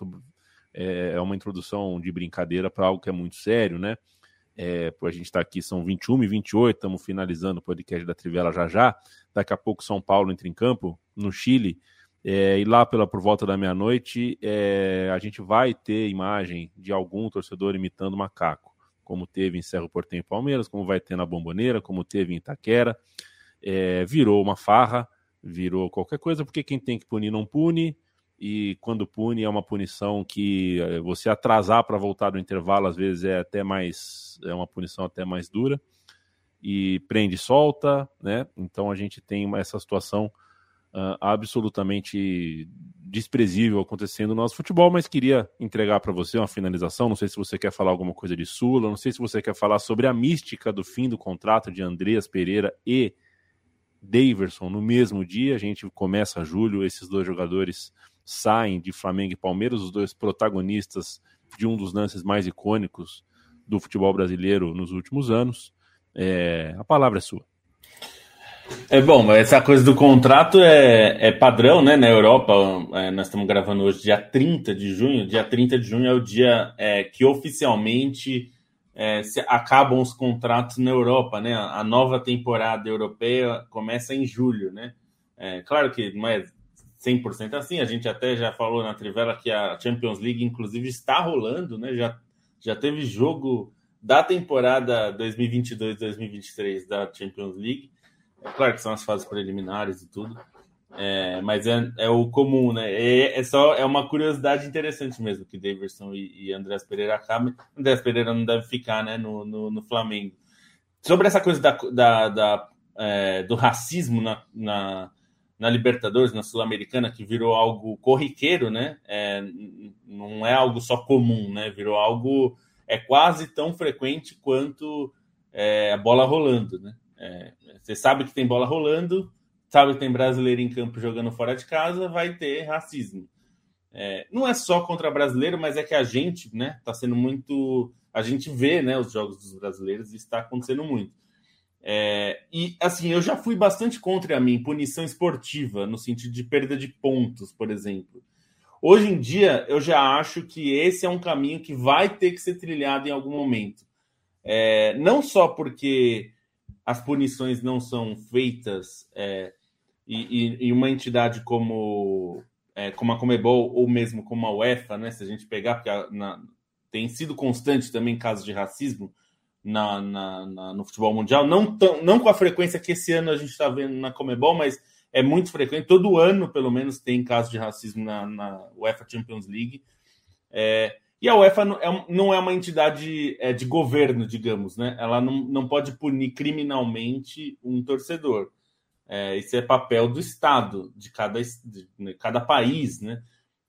É, é uma introdução de brincadeira para algo que é muito sério, né? É, a gente está aqui, são 21 e 28, estamos finalizando o podcast da Trivela já já. Daqui a pouco São Paulo entra em campo, no Chile. É, e lá pela, por volta da meia-noite, é, a gente vai ter imagem de algum torcedor imitando macaco como teve em Cerro Portenho e Palmeiras, como vai ter na Bomboneira, como teve em Itaquera. É, virou uma farra, virou qualquer coisa, porque quem tem que punir não pune, e quando pune é uma punição que é, você atrasar para voltar do intervalo, às vezes é até mais, é uma punição até mais dura, e prende e solta, né? Então a gente tem essa situação uh, absolutamente desprezível acontecendo no nosso futebol, mas queria entregar para você uma finalização. Não sei se você quer falar alguma coisa de Sula, não sei se você quer falar sobre a mística do fim do contrato de Andreas Pereira e Daverson no mesmo dia. A gente começa julho, esses dois jogadores saem de Flamengo e Palmeiras, os dois protagonistas de um dos lances mais icônicos do futebol brasileiro nos últimos anos. É, a palavra é sua. É bom, essa coisa do contrato é, é padrão, né? Na Europa, é, nós estamos gravando hoje dia 30 de junho. Dia 30 de junho é o dia é, que oficialmente é, se, acabam os contratos na Europa, né? A nova temporada europeia começa em julho, né? É, claro que não é 100% assim, a gente até já falou na Trivela que a Champions League, inclusive, está rolando, né? Já, já teve jogo da temporada 2022-2023 da Champions League. É claro que são as fases preliminares e tudo, é, mas é, é, o comum, né? É, é, só é uma curiosidade interessante mesmo que Davidson e, e Andrés Pereira acabem. Andrés Pereira não deve ficar, né, no, no, no Flamengo. Sobre essa coisa da, da, da é, do racismo na, na, na Libertadores, na Sul-Americana, que virou algo corriqueiro, né? É, não é algo só comum, né? Virou algo é quase tão frequente quanto é, a bola rolando, né? É, você sabe que tem bola rolando, sabe que tem brasileiro em campo jogando fora de casa, vai ter racismo. É, não é só contra brasileiro, mas é que a gente, né, tá sendo muito. A gente vê, né, os jogos dos brasileiros e está acontecendo muito. É, e assim, eu já fui bastante contra a mim punição esportiva, no sentido de perda de pontos, por exemplo. Hoje em dia, eu já acho que esse é um caminho que vai ter que ser trilhado em algum momento. É, não só porque as punições não são feitas é, e, e, uma entidade como, é, como a Comebol ou mesmo como a UEFA, né, se a gente pegar, porque a, na, tem sido constante também casos de racismo na, na, na, no futebol mundial, não, tão, não com a frequência que esse ano a gente está vendo na Comebol, mas é muito frequente, todo ano pelo menos tem casos de racismo na, na UEFA Champions League. É, E a UEFA não é uma entidade de governo, digamos, né? Ela não, não pode punir criminalmente um torcedor. É, esse é papel do Estado, de cada, de, de cada país, né?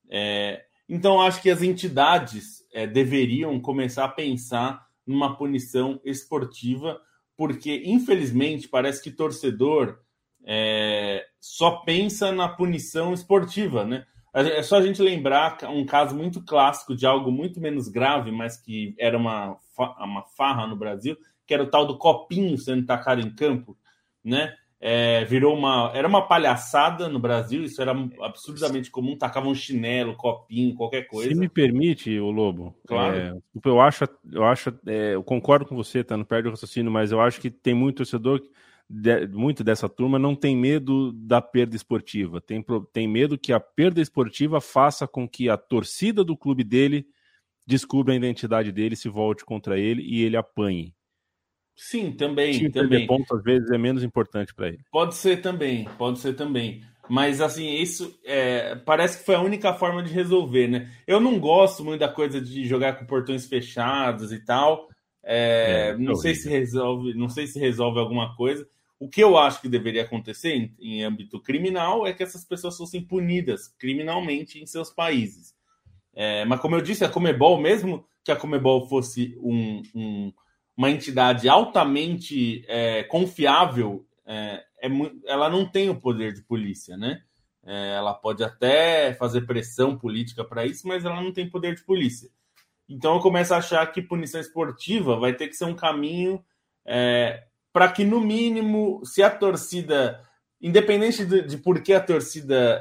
É, então, acho que as entidades é, deveriam começar a pensar numa punição esportiva, porque, infelizmente, parece que torcedor é, só pensa na punição esportiva, né? É só a gente lembrar um caso muito clássico de algo muito menos grave, mas que era uma, uma farra no Brasil, que era o tal do copinho sendo tacado em campo, né? É, virou uma. Era uma palhaçada no Brasil, isso era absurdamente comum, tacavam um chinelo, copinho, qualquer coisa. Se me permite, o Lobo, claro. É, eu acho, eu acho, é, eu concordo com você, tá? Não perde o raciocínio, mas eu acho que tem muito torcedor, de, muito dessa turma não tem medo da perda esportiva, tem, tem medo que a perda esportiva faça com que a torcida do clube dele descubra a identidade dele, se volte contra ele e ele apanhe. Sim, também. Time também. ponto às vezes é menos importante para ele. Pode ser também, pode ser também. Mas assim, isso é, parece que foi a única forma de resolver, né? Eu não gosto muito da coisa de jogar com portões fechados e tal. É, é, não sei se resolve, não sei se resolve alguma coisa. O que eu acho que deveria acontecer em, em âmbito criminal é que essas pessoas fossem punidas criminalmente em seus países. É, mas como eu disse, a Comebol, mesmo que a Comebol fosse um, um uma entidade altamente é, confiável, é, é, ela não tem o poder de polícia, né? É, ela pode até fazer pressão política para isso, mas ela não tem poder de polícia. Então eu começo a achar que punição esportiva vai ter que ser um caminho é, para que, no mínimo, se a torcida, independente de, de por que a torcida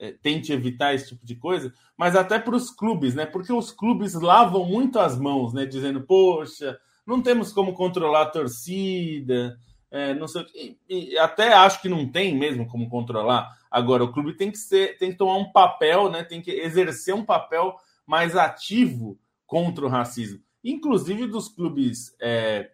é, tente evitar esse tipo de coisa, mas até para os clubes, né? Porque os clubes lavam muito as mãos, né? Dizendo, poxa, não temos como controlar a torcida, é, não sei, e, e até acho que não tem mesmo como controlar. Agora, o clube tem que ser, tem que tomar um papel, né? Tem que exercer um papel mais ativo contra o racismo, inclusive dos clubes é,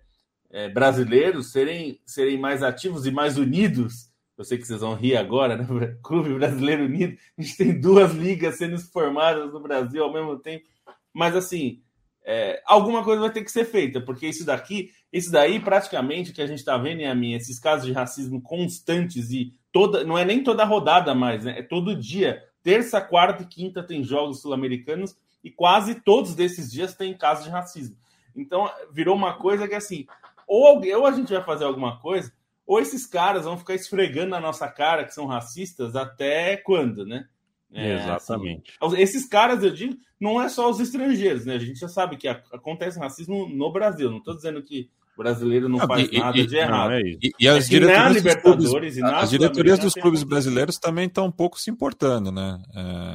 é, brasileiros serem, serem mais ativos e mais unidos eu sei que vocês vão rir agora, né? (laughs) Clube Brasileiro Unido. A gente tem duas ligas sendo formadas no Brasil ao mesmo tempo. Mas, assim, é, alguma coisa vai ter que ser feita, porque isso daqui, isso daí, praticamente, que a gente está vendo em a minha, esses casos de racismo constantes e toda, não é nem toda rodada mais, né? É todo dia. Terça, quarta e quinta tem jogos sul-americanos e quase todos desses dias tem casos de racismo. Então, virou uma coisa que, assim, ou, alguém, ou a gente vai fazer alguma coisa ou esses caras vão ficar esfregando na nossa cara que são racistas até quando, né? É, Exatamente. Assim, esses caras, eu digo, não é só os estrangeiros, né? A gente já sabe que acontece racismo no Brasil. Não estou dizendo que o brasileiro não, faz e, nada e, de errado. Não, é e, e, as é diretorias, dos clubes, as diretorias dos clubes brasileiros também estão um pouco se importando, né?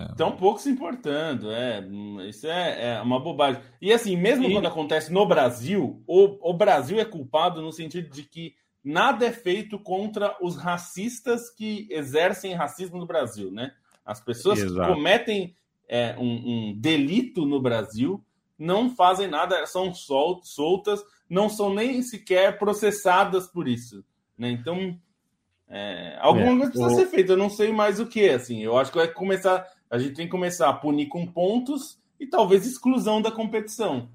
Estão é... um pouco se importando, é. Isso é, é uma bobagem. E assim, mesmo quando acontece no Brasil, o, o Brasil é culpado no sentido de que nada é feito contra os racistas que exercem racismo no Brasil, né? As pessoas Exato. que cometem é, um, um, delito no Brasil não fazem nada, são sol, soltas, não são nem sequer processadas por isso, né? Então, é, alguma é, coisa precisa o... ser feita. Eu não sei mais o que, assim. Eu acho que vai começar, a gente tem que começar a punir com pontos e talvez exclusão da competição.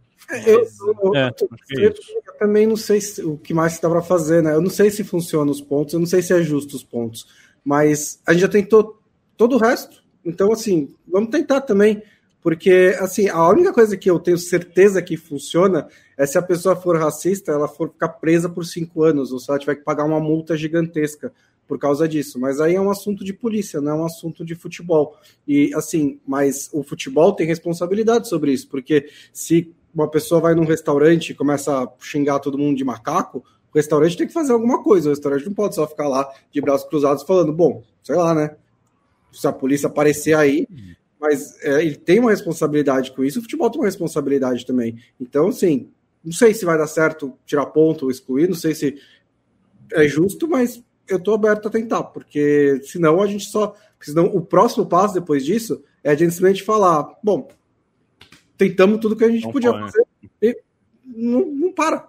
Eu, eu, é, eu, eu, também não sei se, o que mais dá para fazer, né? Eu não sei se funciona os pontos, eu não sei se é justo os pontos, mas a gente já tentou todo o resto, então assim, vamos tentar também, porque assim, a única coisa que eu tenho certeza que funciona é se a pessoa for racista, ela for ficar presa por cinco anos, ou se ela tiver que pagar uma multa gigantesca por causa disso. Mas aí é um assunto de polícia, não é um assunto de futebol. E assim, mas o futebol tem responsabilidade sobre isso, porque se uma pessoa vai num restaurante e começa a xingar todo mundo de macaco, o restaurante tem que fazer alguma coisa. O restaurante não pode só ficar lá de braços cruzados falando, bom, sei lá, né? Se a polícia aparecer aí, mas é, ele tem uma responsabilidade com isso, o futebol tem uma responsabilidade também. Então, assim, não sei se vai dar certo tirar ponto ou excluir, não sei se é justo, mas eu tô aberto a tentar, porque senão a gente só. Senão o próximo passo depois disso é a gente simplesmente falar: bom, tentamos tudo que a gente não podia fazer e não, não para.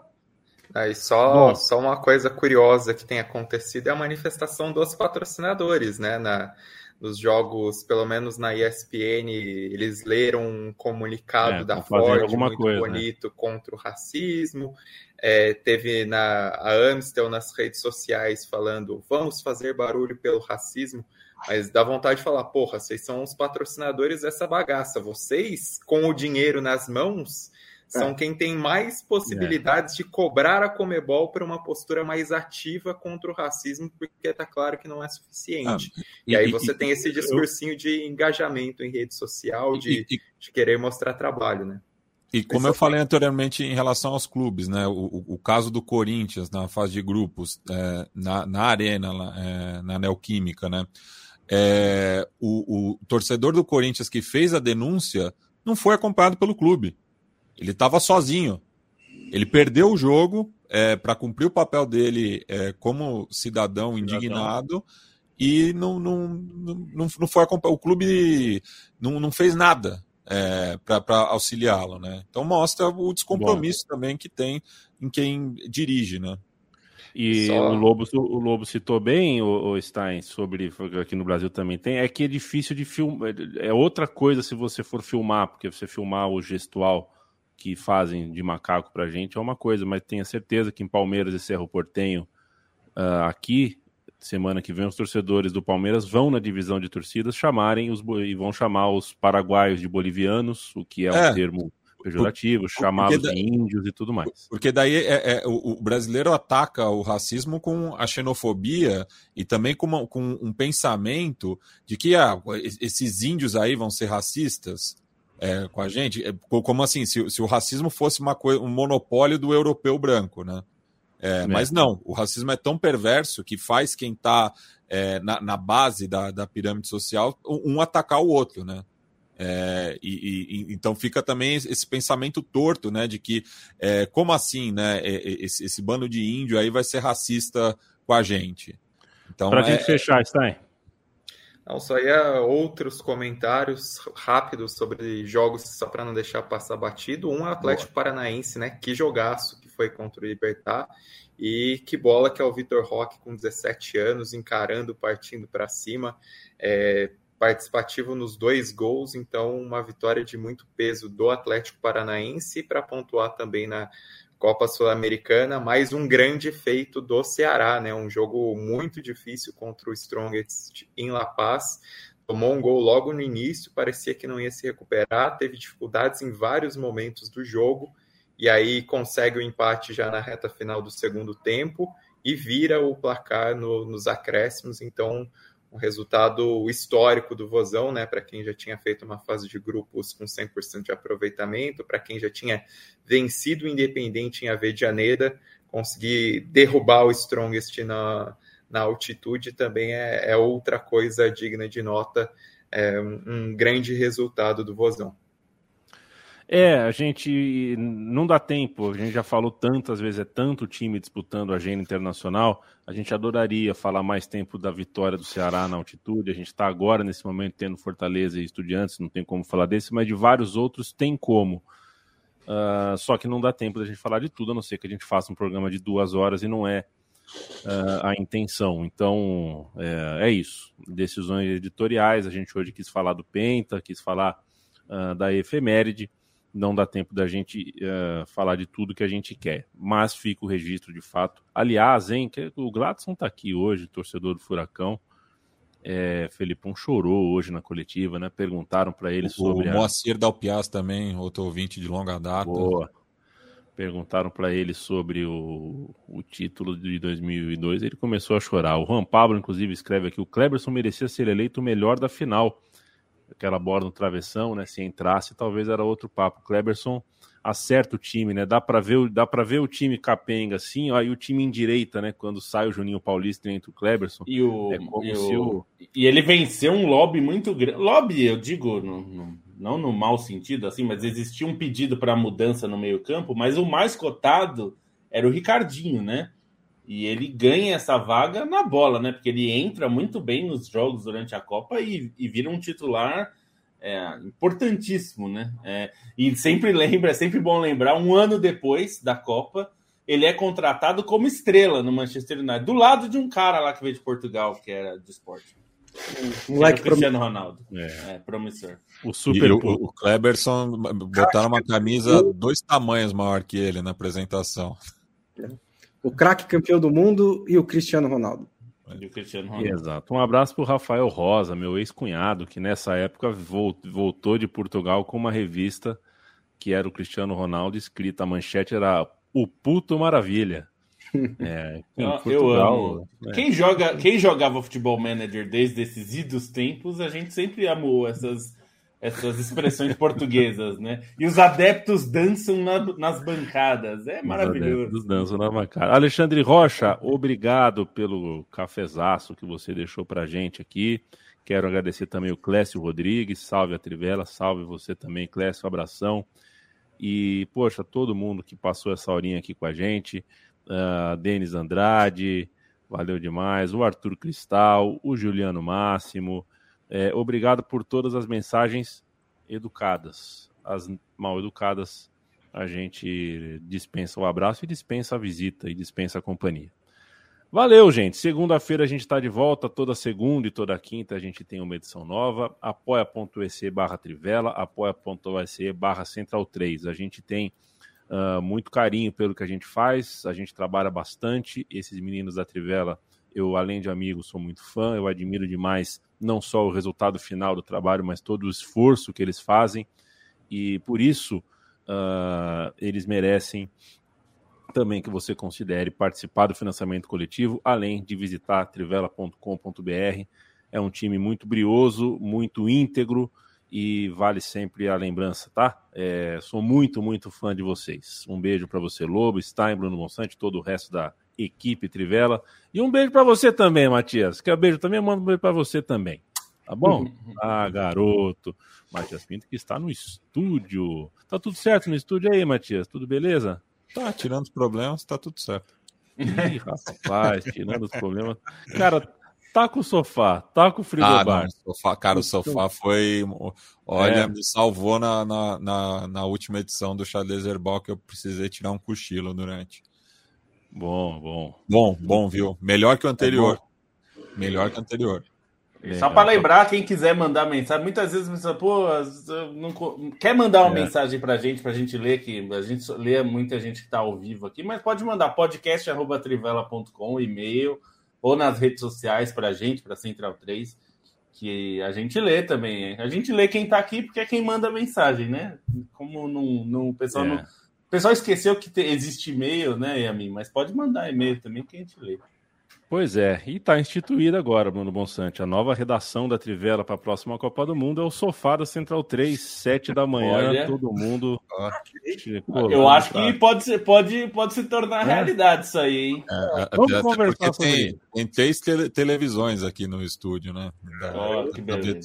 Aí só, só uma coisa curiosa que tem acontecido é a manifestação dos patrocinadores, né? Na, nos jogos, pelo menos na ESPN, eles leram um comunicado É, da Ford alguma muito coisa, né? bonito contra o racismo. É, teve na a Amstel nas redes sociais falando vamos fazer barulho pelo racismo, mas dá vontade de falar, porra, vocês são os patrocinadores dessa bagaça. Vocês, com o dinheiro nas mãos, são É. quem tem mais possibilidades de cobrar a Comebol para uma postura mais ativa contra o racismo, porque tá claro que não é suficiente. e, aí você tem esse discursinho de engajamento em rede social, de, e- de querer mostrar trabalho, né? E como eu falei anteriormente em relação aos clubes, né? O, o- o caso do Corinthians na fase de grupos, é, na, na arena, é, na Neoquímica, né? É, o, o torcedor do Corinthians que fez a denúncia não foi acompanhado pelo clube. Ele estava sozinho. Ele perdeu o jogo para cumprir o papel dele é, como cidadão indignado e não, não, não, não, foi acompanhado. O clube não, não fez nada é, para auxiliá-lo, né? Então mostra o descompromisso também que tem em quem dirige, né? E Só- o, Lobo, o Lobo citou bem, o, o Stein, sobre aqui no Brasil também tem, é que é difícil de filmar. É outra coisa se você for filmar, porque você filmar o gestual que fazem de macaco pra gente é uma coisa, mas tenha certeza que em Palmeiras e Cerro Portenho, ah, aqui, semana que vem, os torcedores do Palmeiras vão na divisão de torcidas chamarem os e vão chamar os paraguaios de bolivianos, o que é, É. um termo pejorativo, chamá-los da- de índios e tudo mais. Porque daí é, é- o, o brasileiro ataca o racismo com a xenofobia e também com, uma- com um pensamento de que ah, esses índios aí vão ser racistas é, com a gente. É, co- como assim? Se, se o racismo fosse uma coisa, um monopólio do europeu branco, né? É, É. Mas não, o racismo é tão perverso que faz quem está na, na base da, da pirâmide social um um atacar o outro, né? É, e, e- então fica também esse pensamento torto, né, de que é, como assim, né, é, é, esse, esse bando de índio aí vai ser racista com a gente. Então Pra é, gente fechar, Stein. Não, só ia outros comentários rápidos sobre jogos, só para não deixar passar batido. Um Atlético Paranaense, né? Que jogaço que foi contra o Libertar. E que bola que é o Vitor Roque com 17 anos, encarando, partindo para cima. É, participativo nos dois gols, então uma vitória de muito peso do Atlético Paranaense para pontuar também na Copa Sul-Americana, mais um grande feito do Ceará, né? Um jogo muito difícil contra o Strongest em La Paz. Tomou um gol logo no início, parecia que não ia se recuperar, teve dificuldades em vários momentos do jogo, e aí consegue o empate já na reta final do segundo tempo e vira o placar no- nos acréscimos. Então, um resultado histórico do Vozão, né? Para quem já tinha feito uma fase de grupos com 100% de aproveitamento, para quem já tinha vencido o Independente em Avedianeda, conseguir derrubar o Strongest na, na altitude também é, é outra coisa digna de nota, é um, um grande resultado do Vozão. É, a gente não dá tempo, a gente já falou tantas vezes, é tanto time disputando a agenda internacional, a gente adoraria falar mais tempo da vitória do Ceará na altitude, a gente está agora nesse momento tendo Fortaleza e Estudiantes, não tem como falar desse, mas de vários outros tem como. Ah, só que não dá tempo da gente falar de tudo, a não ser que a gente faça um programa de duas horas e não é ah, a intenção. Então, é, é isso. Decisões editoriais, a gente hoje quis falar do Penta, quis falar ah, da efeméride, não dá tempo da gente uh, falar de tudo que a gente quer, mas fica o registro de fato. Aliás, hein, que o Gladson tá aqui hoje, torcedor do Furacão. É, Felipão chorou hoje na coletiva, né? Perguntaram para ele o, sobre o Moacir Dalpiaz também, outro ouvinte de longa data. Boa. Perguntaram para ele sobre o, o título de 2002, ele começou a chorar. O Juan Pablo, inclusive, escreve aqui: o Kleberson merecia ser eleito o melhor da final aquela bola no travessão, né? Se entrasse, talvez era outro papo. Cleberson acerta o time, né? Dá para ver, dá para ver o time capenga assim, ó, e o time em direita, né? Quando sai o Juninho Paulista entre o Cleberson. E, o, é e, se o, e ele venceu um lobby muito grande. Lobby, eu digo, no, no, não no mau sentido, assim, mas existia um pedido para mudança no meio-campo, mas o mais cotado era o Ricardinho, né? E ele ganha essa vaga na bola, né? Porque ele entra muito bem nos jogos durante a Copa e, e vira um titular é, importantíssimo, né? É, e sempre lembra, é sempre bom lembrar, um ano depois da Copa, ele é contratado como estrela no Manchester United, do lado de um cara lá que veio de Portugal, que era de esporte. Um moleque o Cristiano Ronaldo. É. é, promissor. O super. O, o, Kleberson botaram uma camisa dois tamanhos maior que ele na apresentação. O craque campeão do mundo e o Cristiano Ronaldo. E o Cristiano Ronaldo. Exato. Um abraço para o Rafael Rosa, meu ex-cunhado, que nessa época voltou de Portugal com uma revista que era o Cristiano Ronaldo, escrita a manchete era O Puto Maravilha. (laughs) É, eu, Portugal, eu amo. É. Quem, joga, quem jogava futebol manager desde esses idos tempos, a gente sempre amou essas, essas expressões portuguesas, né? E os adeptos dançam na, nas bancadas. É maravilhoso. Os adeptos dançam na bancada. Alexandre Rocha, obrigado pelo cafezaço que você deixou pra gente aqui. Quero agradecer também o Clécio Rodrigues. Salve a Trivela, salve você também, Clécio. Abração. E, poxa, todo mundo que passou essa horinha aqui com a gente, uh, Denis Andrade, valeu demais, o Arthur Cristal, o Juliano Máximo, é, obrigado por todas as mensagens educadas. As mal educadas, a gente dispensa o abraço e dispensa a visita e dispensa a companhia. Valeu, gente. Segunda-feira a gente está de volta. Toda segunda e toda quinta a gente tem uma edição nova. apoia.se barra Trivela, apoia.se barra Central 3. A gente tem uh, muito carinho pelo que a gente faz, a gente trabalha bastante. Esses meninos da Trivela, eu, além de amigo, sou muito fã, eu admiro demais não só o resultado final do trabalho, mas todo o esforço que eles fazem. E por isso uh, eles merecem também que você considere participar do financiamento coletivo, além de visitar trivela.com.br. É um time muito brioso, muito íntegro e vale sempre a lembrança, tá? É, sou muito, muito fã de vocês. Um beijo para você, Lobo, Stein, Bruno Monsante, todo o resto da equipe Trivela. E um beijo para você também, Matias. Quer um beijo também? Manda um beijo para você também. Tá bom? (laughs) ah, garoto. Matias Pinto que está no estúdio. Tá tudo certo no estúdio aí, Matias? Tudo beleza? Tá, tirando os problemas, tá tudo certo. Ih, rapaz, tirando os problemas. Cara, tá com o sofá, tá com o frigobar. Ah, não, sofá, cara, o sofá foi. Olha, é. me salvou na, na, na, na, última edição do Xadrez Herbal que eu precisei tirar um cochilo durante. Bom, bom. Bom, bom, viu? Melhor que o anterior. É Melhor que o anterior. Só para lembrar, quem quiser mandar mensagem, muitas vezes você pô, não, quer mandar uma é. mensagem para a gente, para a gente ler, que a gente lê muita gente que está ao vivo aqui, mas pode mandar podcast.trivela.com, e-mail, ou nas redes sociais para a gente, para Central 3, que a gente lê também. A gente lê quem está aqui porque é quem manda mensagem, né? Como não, não, o pessoal é. não. O pessoal esqueceu que te, existe e-mail, né, Yamin? Mas pode mandar e-mail também que a gente lê. Pois é, e está instituída agora, Bruno Bonsante. A nova redação da Trivela para a próxima Copa do Mundo é o Sofá da Central 3, 7 da manhã, Olha. todo mundo. Eu acho que pode, ser, pode, pode se tornar é. realidade isso aí, hein? É, é Vamos conversar sobre tem, tem três te televisões aqui no estúdio, né? Oh,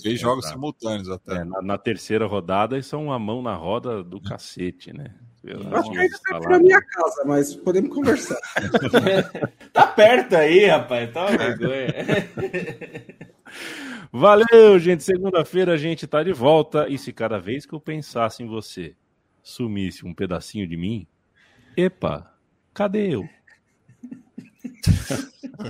três jogos simultâneos até. É, na, na, terceira rodada, isso é uma mão na roda do cacete, né? Eu acho que ainda tá na minha casa, mas podemos conversar. (laughs) tá perto aí, rapaz. Tá uma vergonha. (laughs) Valeu, gente. Segunda-feira a gente tá de volta. E se cada vez que eu pensasse em você sumisse um pedacinho de mim, epa, cadê eu? (laughs)